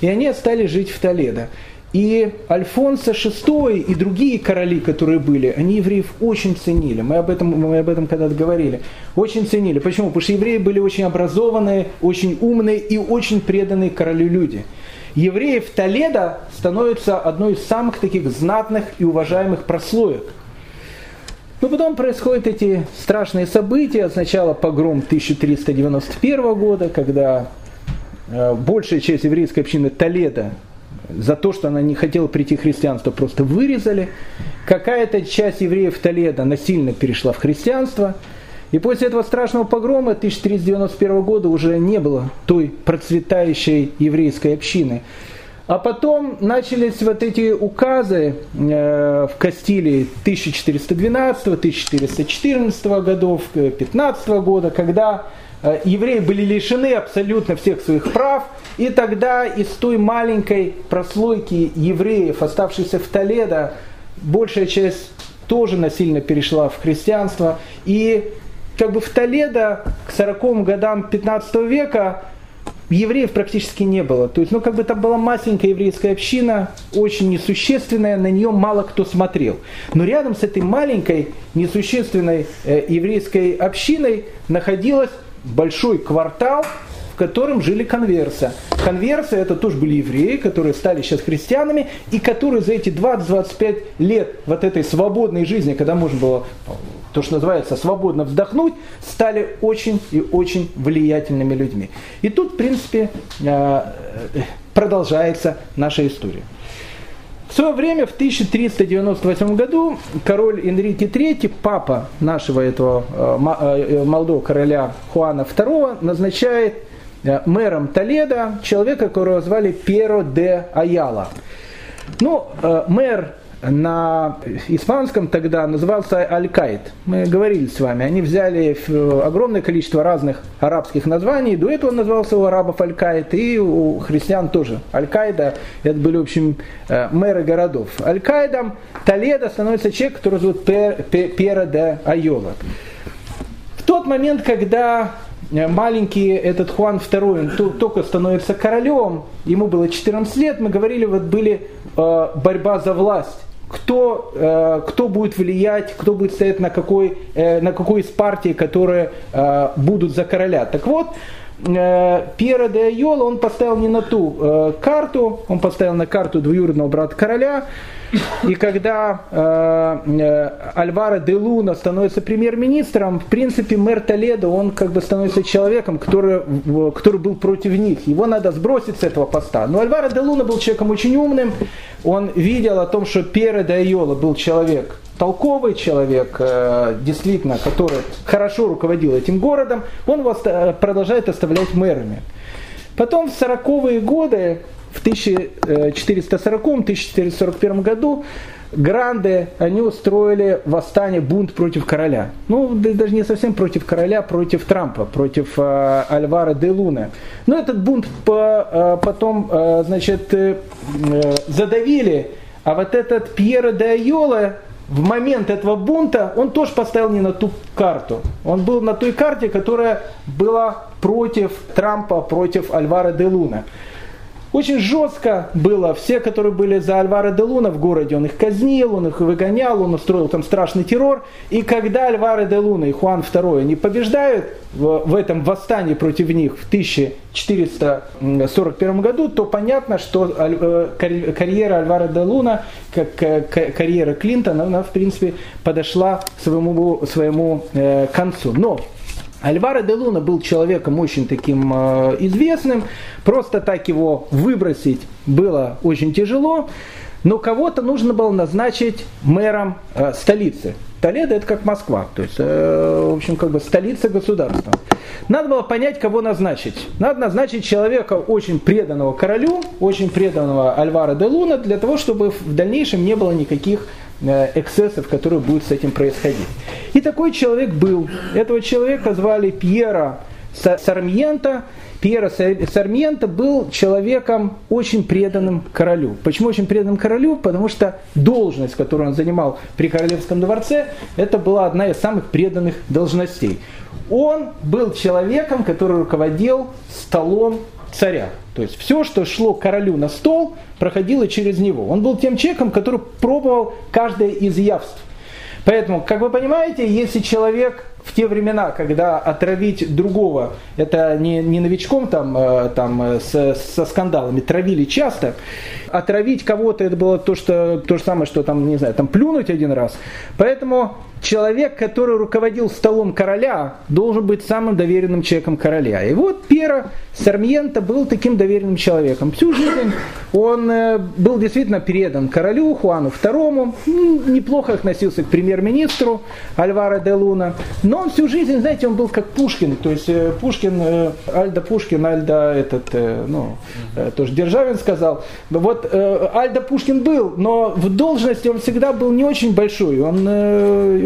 и они стали жить в Толедо. И Альфонсо VI и другие короли, которые были, они евреев очень ценили. Мы об этом, мы об этом когда-то говорили. Очень ценили. Почему? Потому что евреи были очень образованные, очень умные и очень преданные королю люди. Евреи в Толедо становятся одной из самых таких знатных и уважаемых прослоек. Но потом происходят эти страшные события. Сначала погром 1391 года, когда э, большая часть еврейской общины Толеда за то, что она не хотела прийти к христианству, просто вырезали. Какая-то часть евреев Толеда насильно перешла в христианство. И после этого страшного погрома 1391 года уже не было той процветающей еврейской общины. А потом начались вот эти указы э, в Кастилии 1412-1414 годов, 15 года, когда э, евреи были лишены абсолютно всех своих прав, и тогда из той маленькой прослойки евреев, оставшейся в Толедо, большая часть тоже насильно перешла в христианство, и как бы в Толедо к 40 годам 15 века евреев практически не было. То есть, ну, как бы там была маленькая еврейская община, очень несущественная, на нее мало кто смотрел. Но рядом с этой маленькой, несущественной э, еврейской общиной находилась большой квартал, в котором жили конверсы. Конверсы это тоже были евреи, которые стали сейчас христианами, и которые за эти 20-25 лет вот этой свободной жизни, когда можно было то, что называется, свободно вздохнуть, стали очень и очень влиятельными людьми. И тут, в принципе, э, продолжается наша история. В свое время, в 1398 году, король Энрике III, папа нашего этого э, э, молодого короля Хуана II, назначает мэром Толеда человека, которого звали Перо де Аяла. Ну, мэр на испанском тогда назывался Аль-Каид. Мы говорили с вами, они взяли огромное количество разных арабских названий. До этого он назывался у арабов Аль-Каид, и у христиан тоже. Аль-Каида, это были, в общем, э, мэры городов. Аль-Каидом Толедо становится человек, который зовут Пера де Айола. В тот момент, когда э, маленький этот Хуан II, он только становится королем, ему было 14 лет, мы говорили, вот были э, борьба за власть кто, э, кто будет влиять, кто будет стоять на какой, э, на какой из партий, которые э, будут за короля. Так вот, э, Пьера де Айола он поставил не на ту э, карту, он поставил на карту двоюродного брата короля, и когда э, э, Альваро де Луна становится премьер-министром, в принципе, мэр Толедо, он как бы становится человеком, который, который был против них. Его надо сбросить с этого поста. Но Альваро де Луна был человеком очень умным. Он видел о том, что Пьеро де Айола был человек толковый человек, э, действительно, который хорошо руководил этим городом, он продолжает оставлять мэрами. Потом в 40-е годы в 1440-1441 году Гранды, они устроили восстание, бунт против короля. Ну, даже не совсем против короля, против Трампа, против э, Альвара де Луна. Но этот бунт по, э, потом, э, значит, э, задавили, а вот этот Пьеро де Айола, в момент этого бунта, он тоже поставил не на ту карту. Он был на той карте, которая была против Трампа, против Альвара де Луна. Очень жестко было. Все, которые были за Альвара де Луна в городе, он их казнил, он их выгонял, он устроил там страшный террор. И когда Альвара де Луна и Хуан II не побеждают в, в этом восстании против них в 1441 году, то понятно, что э, карьера Альвара де Луна, как карьера Клинтона, она в принципе подошла своему, своему э, концу. Но Альваро де Луна был человеком очень таким э, известным, просто так его выбросить было очень тяжело, но кого-то нужно было назначить мэром э, столицы. Толедо это как Москва, то есть, э, в общем, как бы столица государства. Надо было понять, кого назначить. Надо назначить человека очень преданного королю, очень преданного Альвара де Луна, для того, чтобы в дальнейшем не было никаких эксцессов, которые будут с этим происходить. И такой человек был. Этого человека звали Пьера Сармьента. Пьера Сармьента был человеком очень преданным королю. Почему очень преданным королю? Потому что должность, которую он занимал при королевском дворце, это была одна из самых преданных должностей. Он был человеком, который руководил столом царя. То есть все, что шло королю на стол, проходило через него. Он был тем человеком, который пробовал каждое из явств. Поэтому, как вы понимаете, если человек в те времена, когда отравить другого, это не, не новичком там, э, там э, с, со скандалами, травили часто, отравить кого-то это было то, что, то же самое, что там, не знаю, там плюнуть один раз. Поэтому человек, который руководил столом короля, должен быть самым доверенным человеком короля. И вот Пьера Сармьента был таким доверенным человеком. Всю жизнь он э, был действительно передан королю Хуану II, неплохо относился к премьер-министру Альвара де Луна, но он всю жизнь, знаете, он был как Пушкин, то есть э, Пушкин, э, Альда Пушкин, Альда этот, ну, тоже Державин сказал, вот Альда Пушкин был, но в должности он всегда был не очень большой, он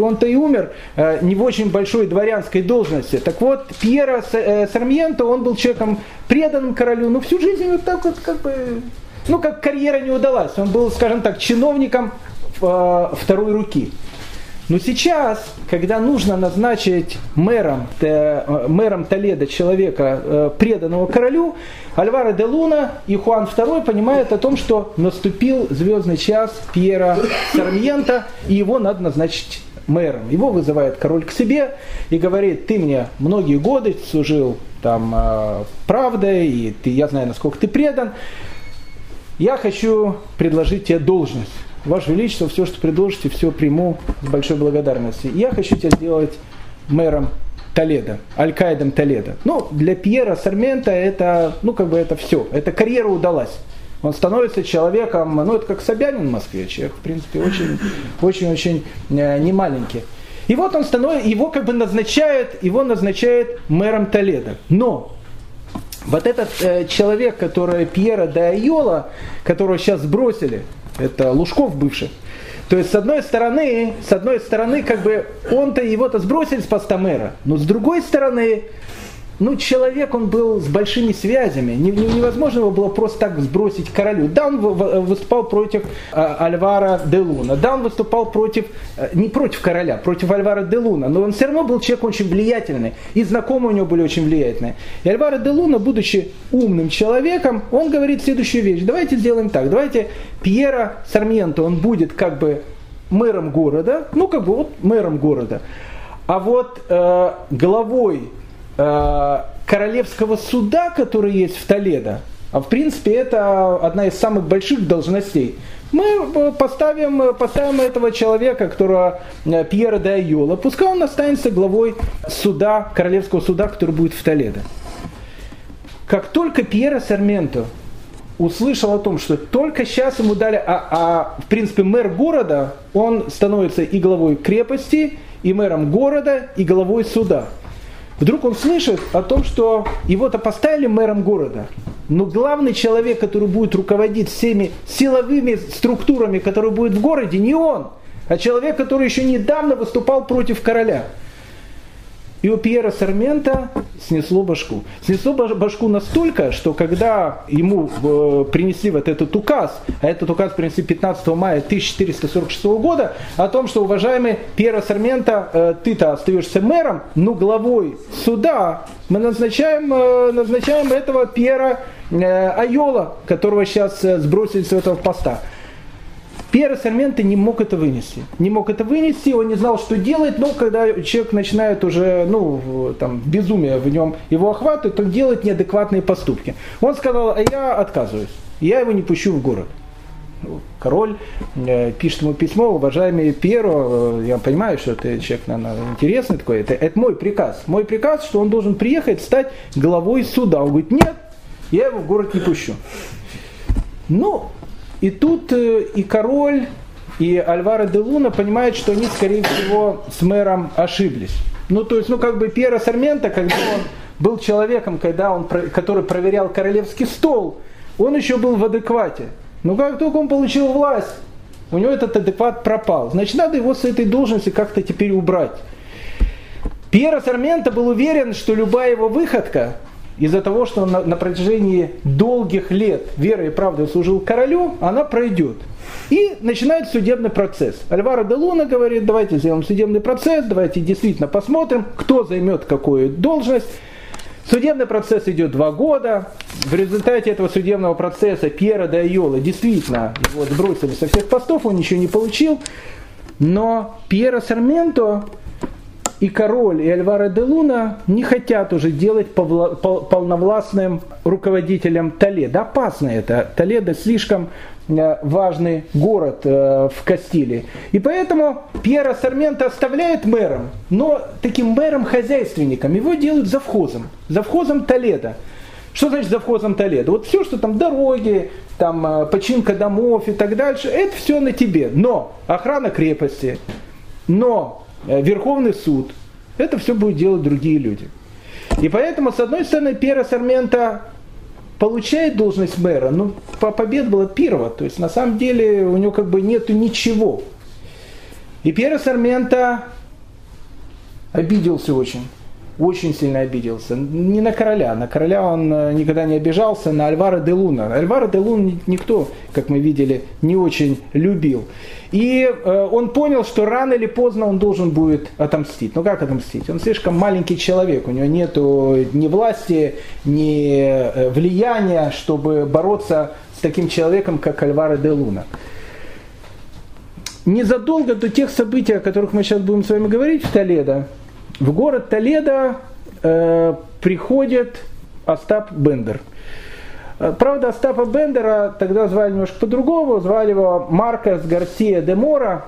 он-то и умер э, не в очень большой дворянской должности. Так вот, Пьера э, Сармьенто, он был человеком преданным королю, но всю жизнь вот так вот как бы, ну как карьера не удалась. Он был, скажем так, чиновником э, второй руки. Но сейчас, когда нужно назначить мэром, мэром Толеда человека, преданного королю, Альваро де Луна и Хуан II понимают о том, что наступил звездный час Пьера Сармьента, и его надо назначить мэром. Его вызывает король к себе и говорит, ты мне многие годы служил там э, правдой, и ты, я знаю, насколько ты предан. Я хочу предложить тебе должность. Ваше Величество, все, что предложите, все приму с большой благодарностью. Я хочу тебя сделать мэром Толеда, Аль-Каидом Толеда. Ну, для Пьера Сармента это, ну, как бы это все. Эта карьера удалась он становится человеком, ну это как Собянин в Москве, человек, в принципе, очень, очень, очень э, немаленький. И вот он становится, его как бы назначает, его назначает мэром Толеда. Но вот этот э, человек, который Пьера де Айола, которого сейчас сбросили, это Лужков бывший, то есть, с одной стороны, с одной стороны, как бы он-то его-то сбросили с поста мэра, но с другой стороны, ну, человек, он был с большими связями. Невозможно его было просто так сбросить королю. Да, он выступал против э, Альвара де Луна. Да, он выступал против, э, не против короля, против Альвара де Луна. Но он все равно был человек очень влиятельный. И знакомые у него были очень влиятельные. И Альвара де Луна, будучи умным человеком, он говорит следующую вещь. Давайте сделаем так. Давайте Пьера Сарменто, он будет как бы мэром города. Ну, как бы вот мэром города. А вот э, главой королевского суда, который есть в Толедо, а в принципе это одна из самых больших должностей, мы поставим, поставим этого человека, которого э, Пьера де Айола, пускай он останется главой суда, королевского суда, который будет в Толедо. Как только Пьера Сарменто услышал о том, что только сейчас ему дали, а, а в принципе мэр города, он становится и главой крепости, и мэром города, и главой суда. Вдруг он слышит о том, что его-то поставили мэром города, но главный человек, который будет руководить всеми силовыми структурами, которые будут в городе, не он, а человек, который еще недавно выступал против короля – и у Пьера Сармента снесло башку. Снесло башку настолько, что когда ему э, принесли вот этот указ, а этот указ принесли 15 мая 1446 года, о том, что, уважаемый Пьера Сармента, э, ты-то остаешься мэром, но главой суда мы назначаем, э, назначаем этого Пьера Айола, которого сейчас сбросили с этого поста. Пьеро Сарменто не мог это вынести. Не мог это вынести, он не знал, что делать, но когда человек начинает уже, ну, там, безумие в нем его охватывает, он делает неадекватные поступки. Он сказал, а я отказываюсь, я его не пущу в город. Король э, пишет ему письмо, уважаемый Пьеро, э, я понимаю, что ты человек, наверное, интересный такой, это, это мой приказ. Мой приказ, что он должен приехать, стать главой суда. Он говорит, нет, я его в город не пущу. Ну, и тут э, и король, и Альваро де Луна понимают, что они, скорее всего, с мэром ошиблись. Ну, то есть, ну, как бы Пьера Сармента, когда он был человеком, когда он, который проверял королевский стол, он еще был в адеквате. Но как только он получил власть, у него этот адекват пропал. Значит, надо его с этой должности как-то теперь убрать. Пьера Сармента был уверен, что любая его выходка из-за того, что он на, на протяжении долгих лет верой и правдой служил королю, она пройдет. И начинает судебный процесс. Альваро де Луна говорит, давайте сделаем судебный процесс, давайте действительно посмотрим, кто займет какую должность. Судебный процесс идет два года. В результате этого судебного процесса Пьера де Айола действительно его сбросили со всех постов, он ничего не получил. Но Пьера Сарменто и король, и Альваро де Луна не хотят уже делать полновластным руководителем Толеда. Опасно это. Толедо слишком э, важный город э, в Кастилии. И поэтому Пьера Сармента оставляет мэром, но таким мэром-хозяйственником. Его делают завхозом. Завхозом Толеда. Что значит завхозом Толеда? Вот все, что там дороги, там э, починка домов и так дальше, это все на тебе. Но охрана крепости, но Верховный суд, это все будут делать другие люди. И поэтому, с одной стороны, Пьера Сармента получает должность мэра, но победа была первого, то есть на самом деле у него как бы нету ничего. И Пьера Сармента обиделся очень очень сильно обиделся. Не на короля, на короля он э, никогда не обижался, на Альвара де Луна. Альвара де Лун никто, как мы видели, не очень любил. И э, он понял, что рано или поздно он должен будет отомстить. Ну как отомстить? Он слишком маленький человек, у него нет ни власти, ни э, влияния, чтобы бороться с таким человеком, как Альвара де Луна. Незадолго до тех событий, о которых мы сейчас будем с вами говорить в Толедо, в город Толедо э, приходит Остап Бендер. Э, правда, Остапа Бендера тогда звали немножко по-другому, звали его Маркос Гарсия де Мора.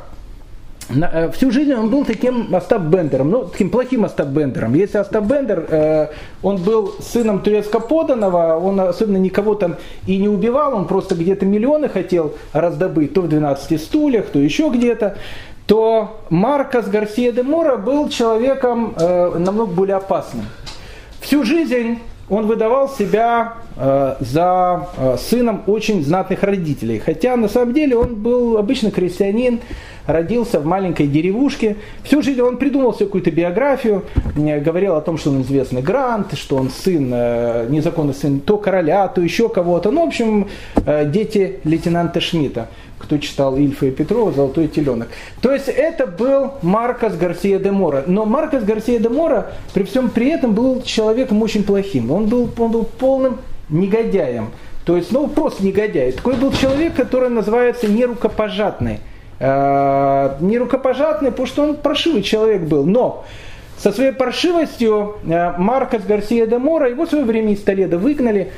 Э, всю жизнь он был таким Остап Бендером, ну, таким плохим Остап Бендером. Если Остап Бендер, э, он был сыном турецко поданного, он особенно никого там и не убивал, он просто где-то миллионы хотел раздобыть, то в 12 стульях, то еще где-то то Маркос Гарсия де Мора был человеком э, намного более опасным. Всю жизнь он выдавал себя за э, сыном очень знатных родителей. Хотя на самом деле он был обычно крестьянин, родился в маленькой деревушке. Всю жизнь он придумал себе какую-то биографию, говорил о том, что он известный грант, что он сын, э, незаконный сын то короля, то еще кого-то. Ну, в общем, э, дети лейтенанта Шмидта кто читал Ильфа и Петрова «Золотой теленок». То есть это был Маркос Гарсия де Мора. Но Маркос Гарсия де Мора при всем при этом был человеком очень плохим. Он был, он был полным негодяем. То есть, ну, просто негодяй. Такой был человек, который называется нерукопожатный. Э, нерукопожатный, потому что он прошивый человек был. Но Со своей паршивостью э, Маркос Гарсия де Мора, его в свое время из Толеда выгнали,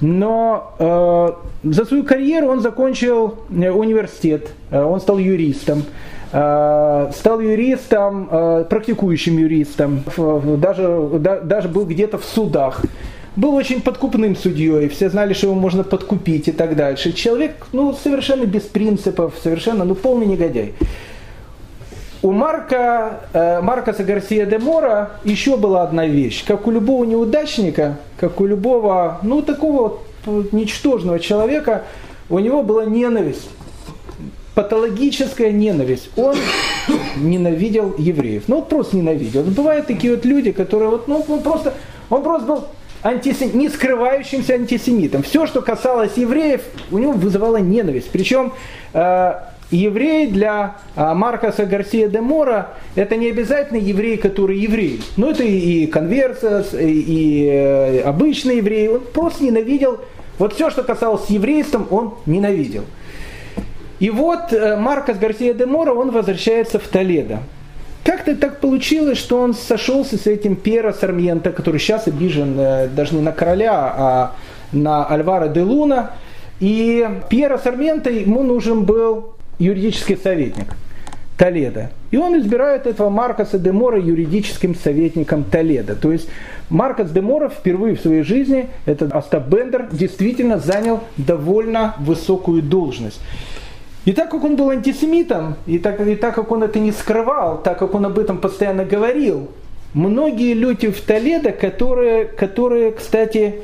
но э, за свою карьеру он закончил э, университет, э, он стал юристом. Э, стал юристом, э, практикующим юристом, даже, даже был где-то в судах. Был очень подкупным судьей, все знали, что его можно подкупить и так дальше. Человек, ну, совершенно без принципов, совершенно, ну, полный негодяй. У Марка, э, Маркоса Гарсия де Мора еще была одна вещь. Как у любого неудачника, как у любого, ну, такого вот ничтожного человека, у него была ненависть патологическая ненависть. Он ненавидел евреев. Ну, вот просто ненавидел. Бывают такие вот люди, которые вот, ну, он просто, он просто был антисем... не скрывающимся антисемитом. Все, что касалось евреев, у него вызывало ненависть. Причем э, еврей для э, Маркоса Гарсия де Мора это не обязательно еврей, который еврей. Ну, это и, и конверсос, и, и э, обычный еврей. Он просто ненавидел, вот все, что касалось еврейством, он ненавидел. И вот э, Маркос Гарсия де Мора, он возвращается в Толедо. Как-то так получилось, что он сошелся с этим Пьеро Сармьенто, который сейчас обижен э, даже не на короля, а на Альвара де Луна. И Пьеро Сарменто ему нужен был юридический советник Толеда. И он избирает этого Маркоса де Мора юридическим советником Толеда. То есть Маркос де Мора впервые в своей жизни, этот Остап Бендер, действительно занял довольно высокую должность. И так как он был антисемитом, и так, и так как он это не скрывал, так как он об этом постоянно говорил, многие люди в Толедо, которые, которые кстати,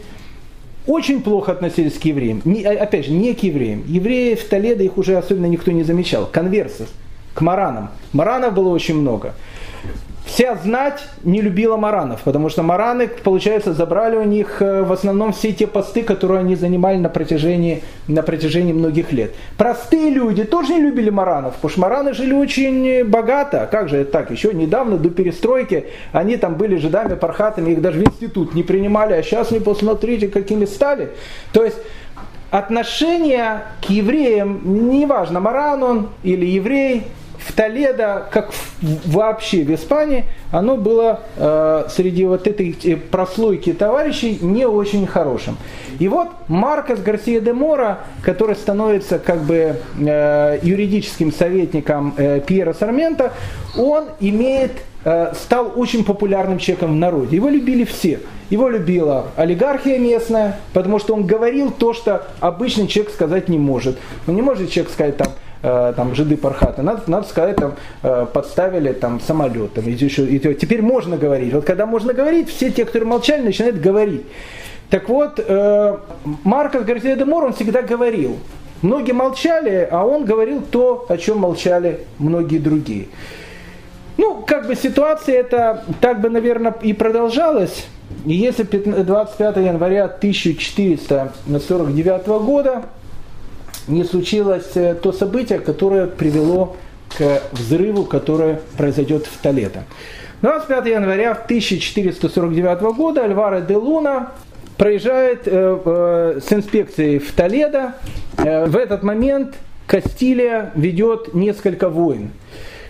очень плохо относились к евреям. Не, а, опять же, не к евреям. Евреи в Толедо, их уже особенно никто не замечал. Конверсов, к маранам. Маранов было очень много. Вся знать не любила маранов, потому что мараны, получается, забрали у них э, в основном все те посты, которые они занимали на протяжении, на протяжении многих лет. Простые люди тоже не любили маранов, потому что мараны жили очень богато. Как же это так? Еще недавно, до перестройки, они там были жидами, пархатами, их даже в институт не принимали, а сейчас не посмотрите, какими стали. То есть отношение к евреям, неважно, маран он или еврей, в Толедо, как в, вообще в Испании, оно было э, среди вот этой э, прослойки товарищей не очень хорошим. И вот Маркос Гарсия де Мора, который становится как бы э, юридическим советником э, Пьера Сармента, он имеет э, стал очень популярным человеком в народе. Его любили все. Его любила олигархия местная, потому что он говорил то, что обычный человек сказать не может. Он не может человек сказать там, там жиды пархата. Надо, надо сказать, там э, подставили там самолет. Там, еще, и, теперь можно говорить. Вот когда можно говорить, все те, которые молчали, начинают говорить. Так вот, э, Маркос Гарсия де Мор, он всегда говорил. Многие молчали, а он говорил то, о чем молчали многие другие. Ну, как бы ситуация эта так бы, наверное, и продолжалась. Если 25 января 1449 года не случилось э, то событие, которое привело к взрыву, которое произойдет в Толето. 25 января 1449 года Альваро де Луна проезжает э, э, с инспекцией в Толедо. В этот момент Кастилия ведет несколько войн.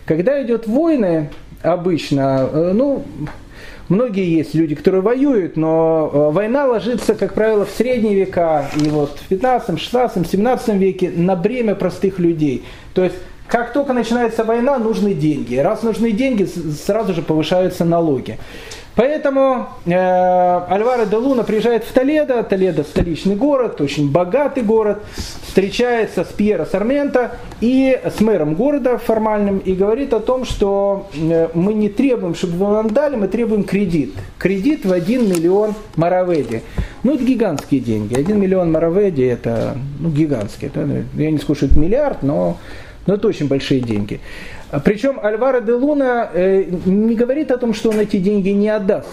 Когда идет войны, обычно, ну, Многие есть люди, которые воюют, но э, война ложится, как правило, в средние века и вот в 15, 16, 17 веке на бремя простых людей. То есть как только начинается война, нужны деньги. Раз нужны деньги, сразу же повышаются налоги. Поэтому э, Альваро де Луна приезжает в Толедо, Толедо столичный город, очень богатый город, встречается с Пьеро Сармента и с мэром города формальным и говорит о том, что э, мы не требуем, чтобы вы нам дали, мы требуем кредит. Кредит в 1 миллион мараведи. Ну, это гигантские деньги. 1 миллион мараведи это ну, гигантские. Это, я не скажу, что это миллиард, но, но это очень большие деньги. Причем Альваро де Луна э, не говорит о том, что он эти деньги не отдаст.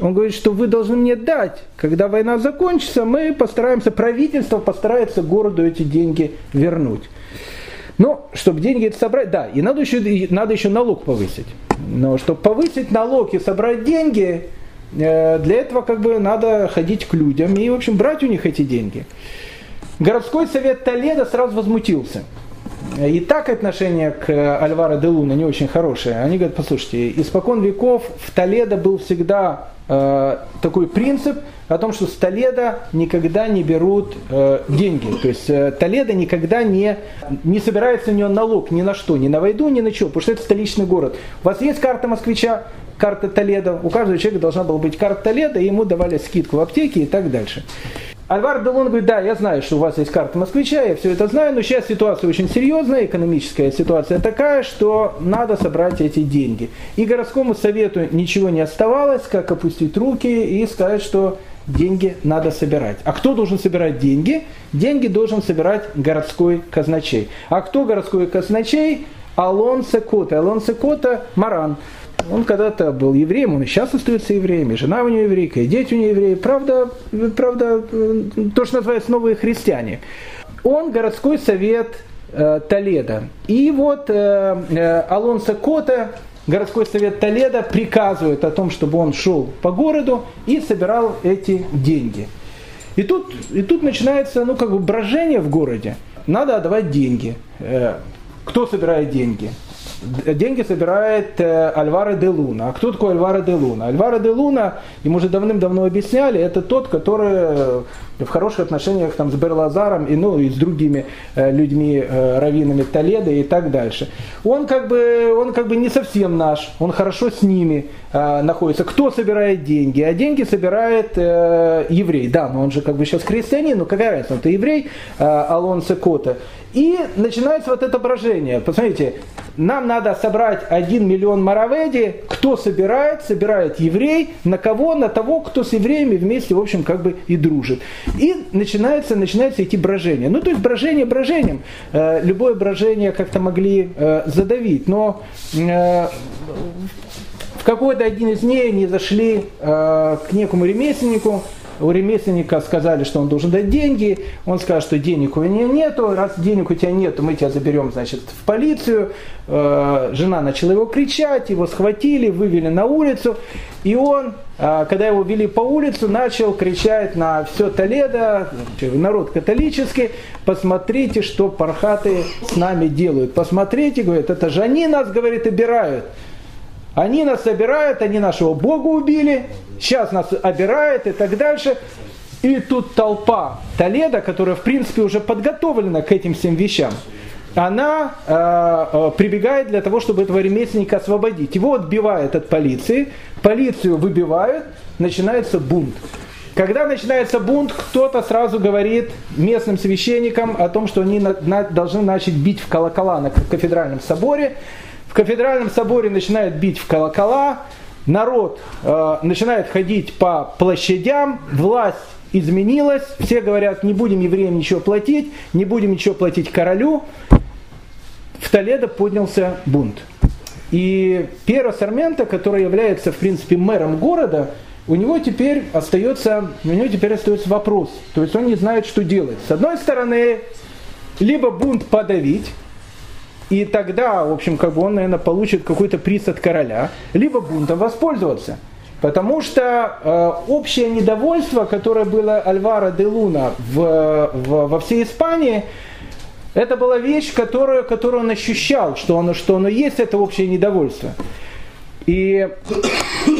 Он говорит, что вы должны мне дать. Когда война закончится, мы постараемся, правительство постарается городу эти деньги вернуть. Но чтобы деньги собрать, да, и надо еще, надо еще налог повысить. Но чтобы повысить налог и собрать деньги, э, для этого как бы надо ходить к людям и, в общем, брать у них эти деньги. Городской совет Толеда сразу возмутился – и так отношение к Альваро де Луна не очень хорошее. Они говорят, послушайте, испокон веков в Толедо был всегда э, такой принцип о том, что с Толедо никогда не берут э, деньги. То есть э, Толедо никогда не, не собирается у него налог ни на что, ни на войду, ни на что, потому что это столичный город. У вас есть карта москвича, карта Толедо, у каждого человека должна была быть карта Толедо, и ему давали скидку в аптеке и так дальше. Альвар Делон говорит, да, я знаю, что у вас есть карта москвича, я все это знаю, но сейчас ситуация очень серьезная, экономическая ситуация такая, что надо собрать эти деньги. И городскому совету ничего не оставалось, как опустить руки и сказать, что деньги надо собирать. А кто должен собирать деньги? Деньги должен собирать городской казначей. А кто городской казначей? Алонсо Кота. Алонсо Кота – Маран. Он когда-то был евреем, он и сейчас остается евреем, и жена у него еврейка, и дети у него евреи. Правда, правда, то, что называется новые христиане. Он городской совет э, Толеда. И вот э, э, Алонсо Кота, городской совет Толеда, приказывает о том, чтобы он шел по городу и собирал эти деньги. И тут, и тут начинается ну, как бы брожение в городе. Надо отдавать деньги. Э, кто собирает деньги? Деньги собирает э, Альваро де Луна. А кто такой Альваро де Луна? Альваро де Луна, ему уже давным-давно объясняли, это тот, который в хороших отношениях там, с Берлазаром и, ну, и с другими э, людьми, э, раввинами Толеда и так дальше. Он как, бы, он как бы не совсем наш, он хорошо с ними э, находится. Кто собирает деньги? А деньги собирает э, еврей. Да, но он же как бы сейчас христианин, но какая разница, он-то еврей, э, Алонсо Кота. И начинается вот это брожение. Посмотрите, нам надо собрать 1 миллион мараведи. Кто собирает? Собирает еврей. На кого? На того, кто с евреями вместе, в общем, как бы и дружит. И начинается, начинается идти брожение. Ну, то есть брожение брожением. Э, любое брожение как-то могли э, задавить. Но э, в какой-то один из дней они зашли к некому ремесленнику, у ремесленника сказали, что он должен дать деньги, он скажет, что денег у меня нету, раз денег у тебя нет, то мы тебя заберем, значит, в полицию. Э, жена начала его кричать, его схватили, вывели на улицу, и он, э, когда его вели по улицу, начал кричать на все Толедо, народ католический, посмотрите, что пархаты с нами делают, посмотрите, говорит, это же они нас, говорит, обирают. Они нас собирают, они нашего Бога убили, сейчас нас обирают и так дальше. И тут толпа Толеда, которая в принципе уже подготовлена к этим всем вещам, она э, э, прибегает для того, чтобы этого ремесленника освободить. Его отбивают от полиции, полицию выбивают, начинается бунт. Когда начинается бунт, кто-то сразу говорит местным священникам о том, что они на, на, должны начать бить в колокола на кафедральном соборе кафедральном соборе начинают бить в колокола, народ э, начинает ходить по площадям, власть изменилась, все говорят, не будем евреям ничего платить, не будем ничего платить королю. В Толедо поднялся бунт. И Пьеро Сармента, который является, в принципе, мэром города, у него теперь остается, у него теперь остается вопрос. То есть он не знает, что делать. С одной стороны, либо бунт подавить, и тогда, в общем, как бы он, наверное, получит какой-то приз от короля, либо бунтом воспользоваться. Потому что э, общее недовольство, которое было Альвара де Луна в, в, во всей Испании, это была вещь, которую, которую он ощущал, что оно, что оно есть, это общее недовольство. И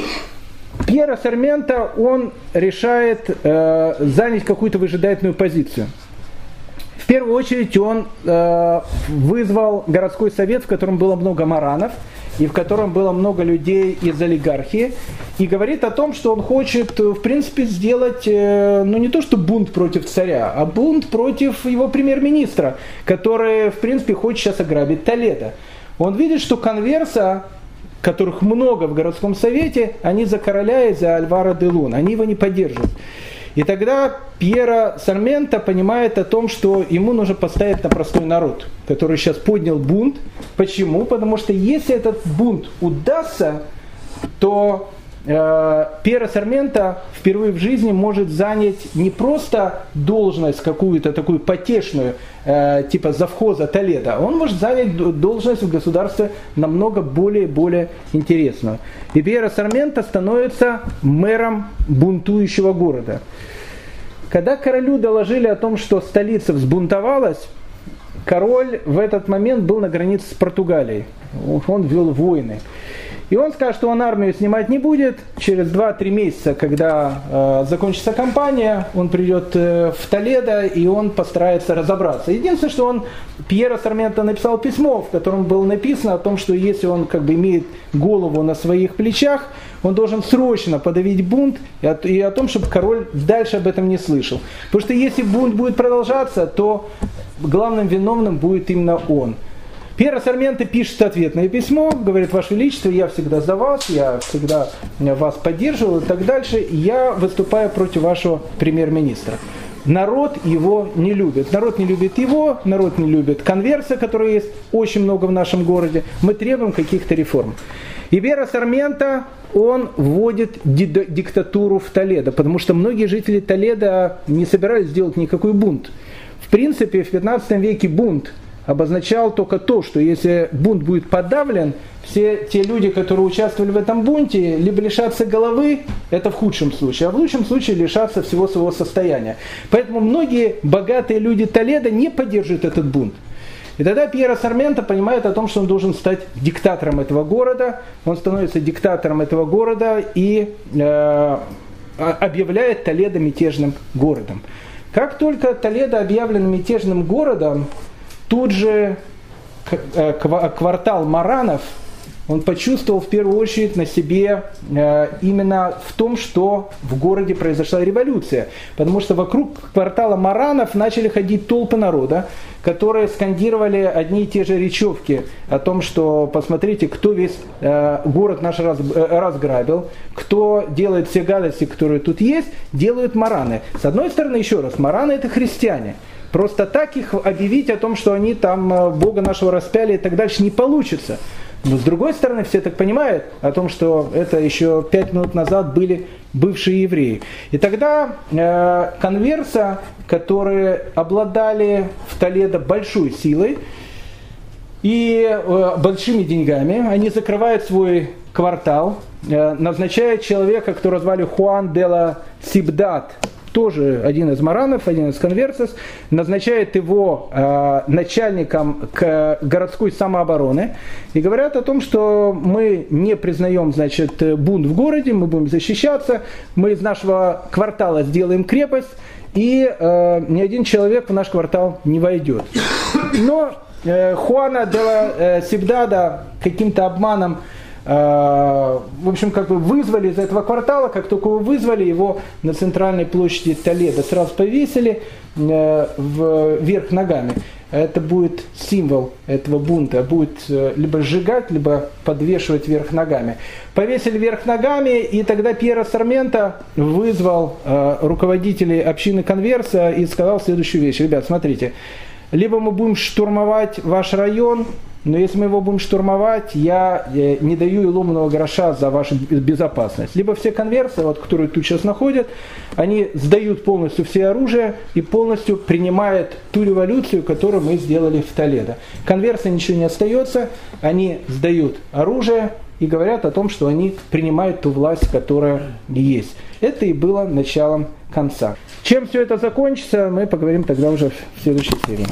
Пьера Сармента, он решает э, занять какую-то выжидательную позицию. В первую очередь он э, вызвал городской совет, в котором было много маранов, и в котором было много людей из олигархии, и говорит о том, что он хочет, в принципе, сделать, э, ну не то что бунт против царя, а бунт против его премьер-министра, который, в принципе, хочет сейчас ограбить Толедо. Он видит, что конверса которых много в городском совете, они за короля и за Альвара де Лун, они его не поддерживают. И тогда Пьера Сармента понимает о том, что ему нужно поставить на простой народ, который сейчас поднял бунт. Почему? Потому что если этот бунт удастся, то э, Пьера Сармента впервые в жизни может занять не просто должность какую-то такую потешную, э, типа завхоза Толеда, он может занять должность в государстве намного более-более интересную. И Пьера Сармента становится мэром бунтующего города. Когда королю доложили о том, что столица взбунтовалась, король в этот момент был на границе с Португалией. Он вел войны. И он скажет, что он армию снимать не будет. Через 2-3 месяца, когда э, закончится кампания, он придет э, в Толедо и он постарается разобраться. Единственное, что он Пьера Сармента написал письмо, в котором было написано о том, что если он как бы имеет голову на своих плечах, он должен срочно подавить бунт и о, и о том, чтобы король дальше об этом не слышал. Потому что если бунт будет продолжаться, то главным виновным будет именно он. Пьера Сарменто пишет ответное письмо, говорит, Ваше Величество, я всегда за вас, я всегда вас поддерживал и так дальше, я выступаю против вашего премьер-министра. Народ его не любит. Народ не любит его, народ не любит конверса, которая есть очень много в нашем городе. Мы требуем каких-то реформ. И Вера Сармента, он вводит диктатуру в Толедо, потому что многие жители Толедо не собирались сделать никакой бунт. В принципе, в 15 веке бунт – обозначал только то, что если бунт будет подавлен, все те люди, которые участвовали в этом бунте, либо лишатся головы, это в худшем случае, а в лучшем случае лишатся всего своего состояния. Поэтому многие богатые люди Толеда не поддерживают этот бунт. И тогда Пьеро Сармента понимает о том, что он должен стать диктатором этого города. Он становится диктатором этого города и э, объявляет Толедо мятежным городом. Как только Толедо объявлен мятежным городом, Тут же э, квартал Маранов, он почувствовал в первую очередь на себе э, именно в том, что в городе произошла революция. Потому что вокруг квартала Маранов начали ходить толпы народа, которые скандировали одни и те же речевки о том, что посмотрите, кто весь э, город наш разграбил, кто делает все гадости, которые тут есть, делают мараны. С одной стороны, еще раз, мараны это христиане. Просто так их объявить о том, что они там э, Бога нашего распяли и так дальше не получится. Но с другой стороны, все так понимают о том, что это еще пять минут назад были бывшие евреи. И тогда э, конверса, которые обладали в Толедо большой силой и э, большими деньгами, они закрывают свой квартал, э, назначают человека, которого звали Хуан де ла Сибдат, тоже один из маранов, один из конверсов, назначает его э, начальником к городской самообороны и говорят о том, что мы не признаем значит, бунт в городе, мы будем защищаться, мы из нашего квартала сделаем крепость, и э, ни один человек в наш квартал не войдет. Но э, Хуана де э, Сибдада каким-то обманом в общем, как бы вызвали из этого квартала, как только его вызвали, его на центральной площади Толеда сразу повесили э, вверх ногами. Это будет символ этого бунта, будет э, либо сжигать, либо подвешивать вверх ногами. Повесили вверх ногами, и тогда Пьера Сармента вызвал руководителей общины конверса и сказал следующую вещь. Ребят, смотрите, либо мы будем штурмовать ваш район, но если мы его будем штурмовать, я э, не даю и ломаного гроша за вашу безопасность. Либо все конверсы, вот, которые тут сейчас находят, они сдают полностью все оружие и полностью принимают ту революцию, которую мы сделали в Толедо. Конверсы ничего не остается, они сдают оружие и говорят о том, что они принимают ту власть, которая есть. Это и было началом конца. Чем все это закончится, мы поговорим тогда уже в следующей серии.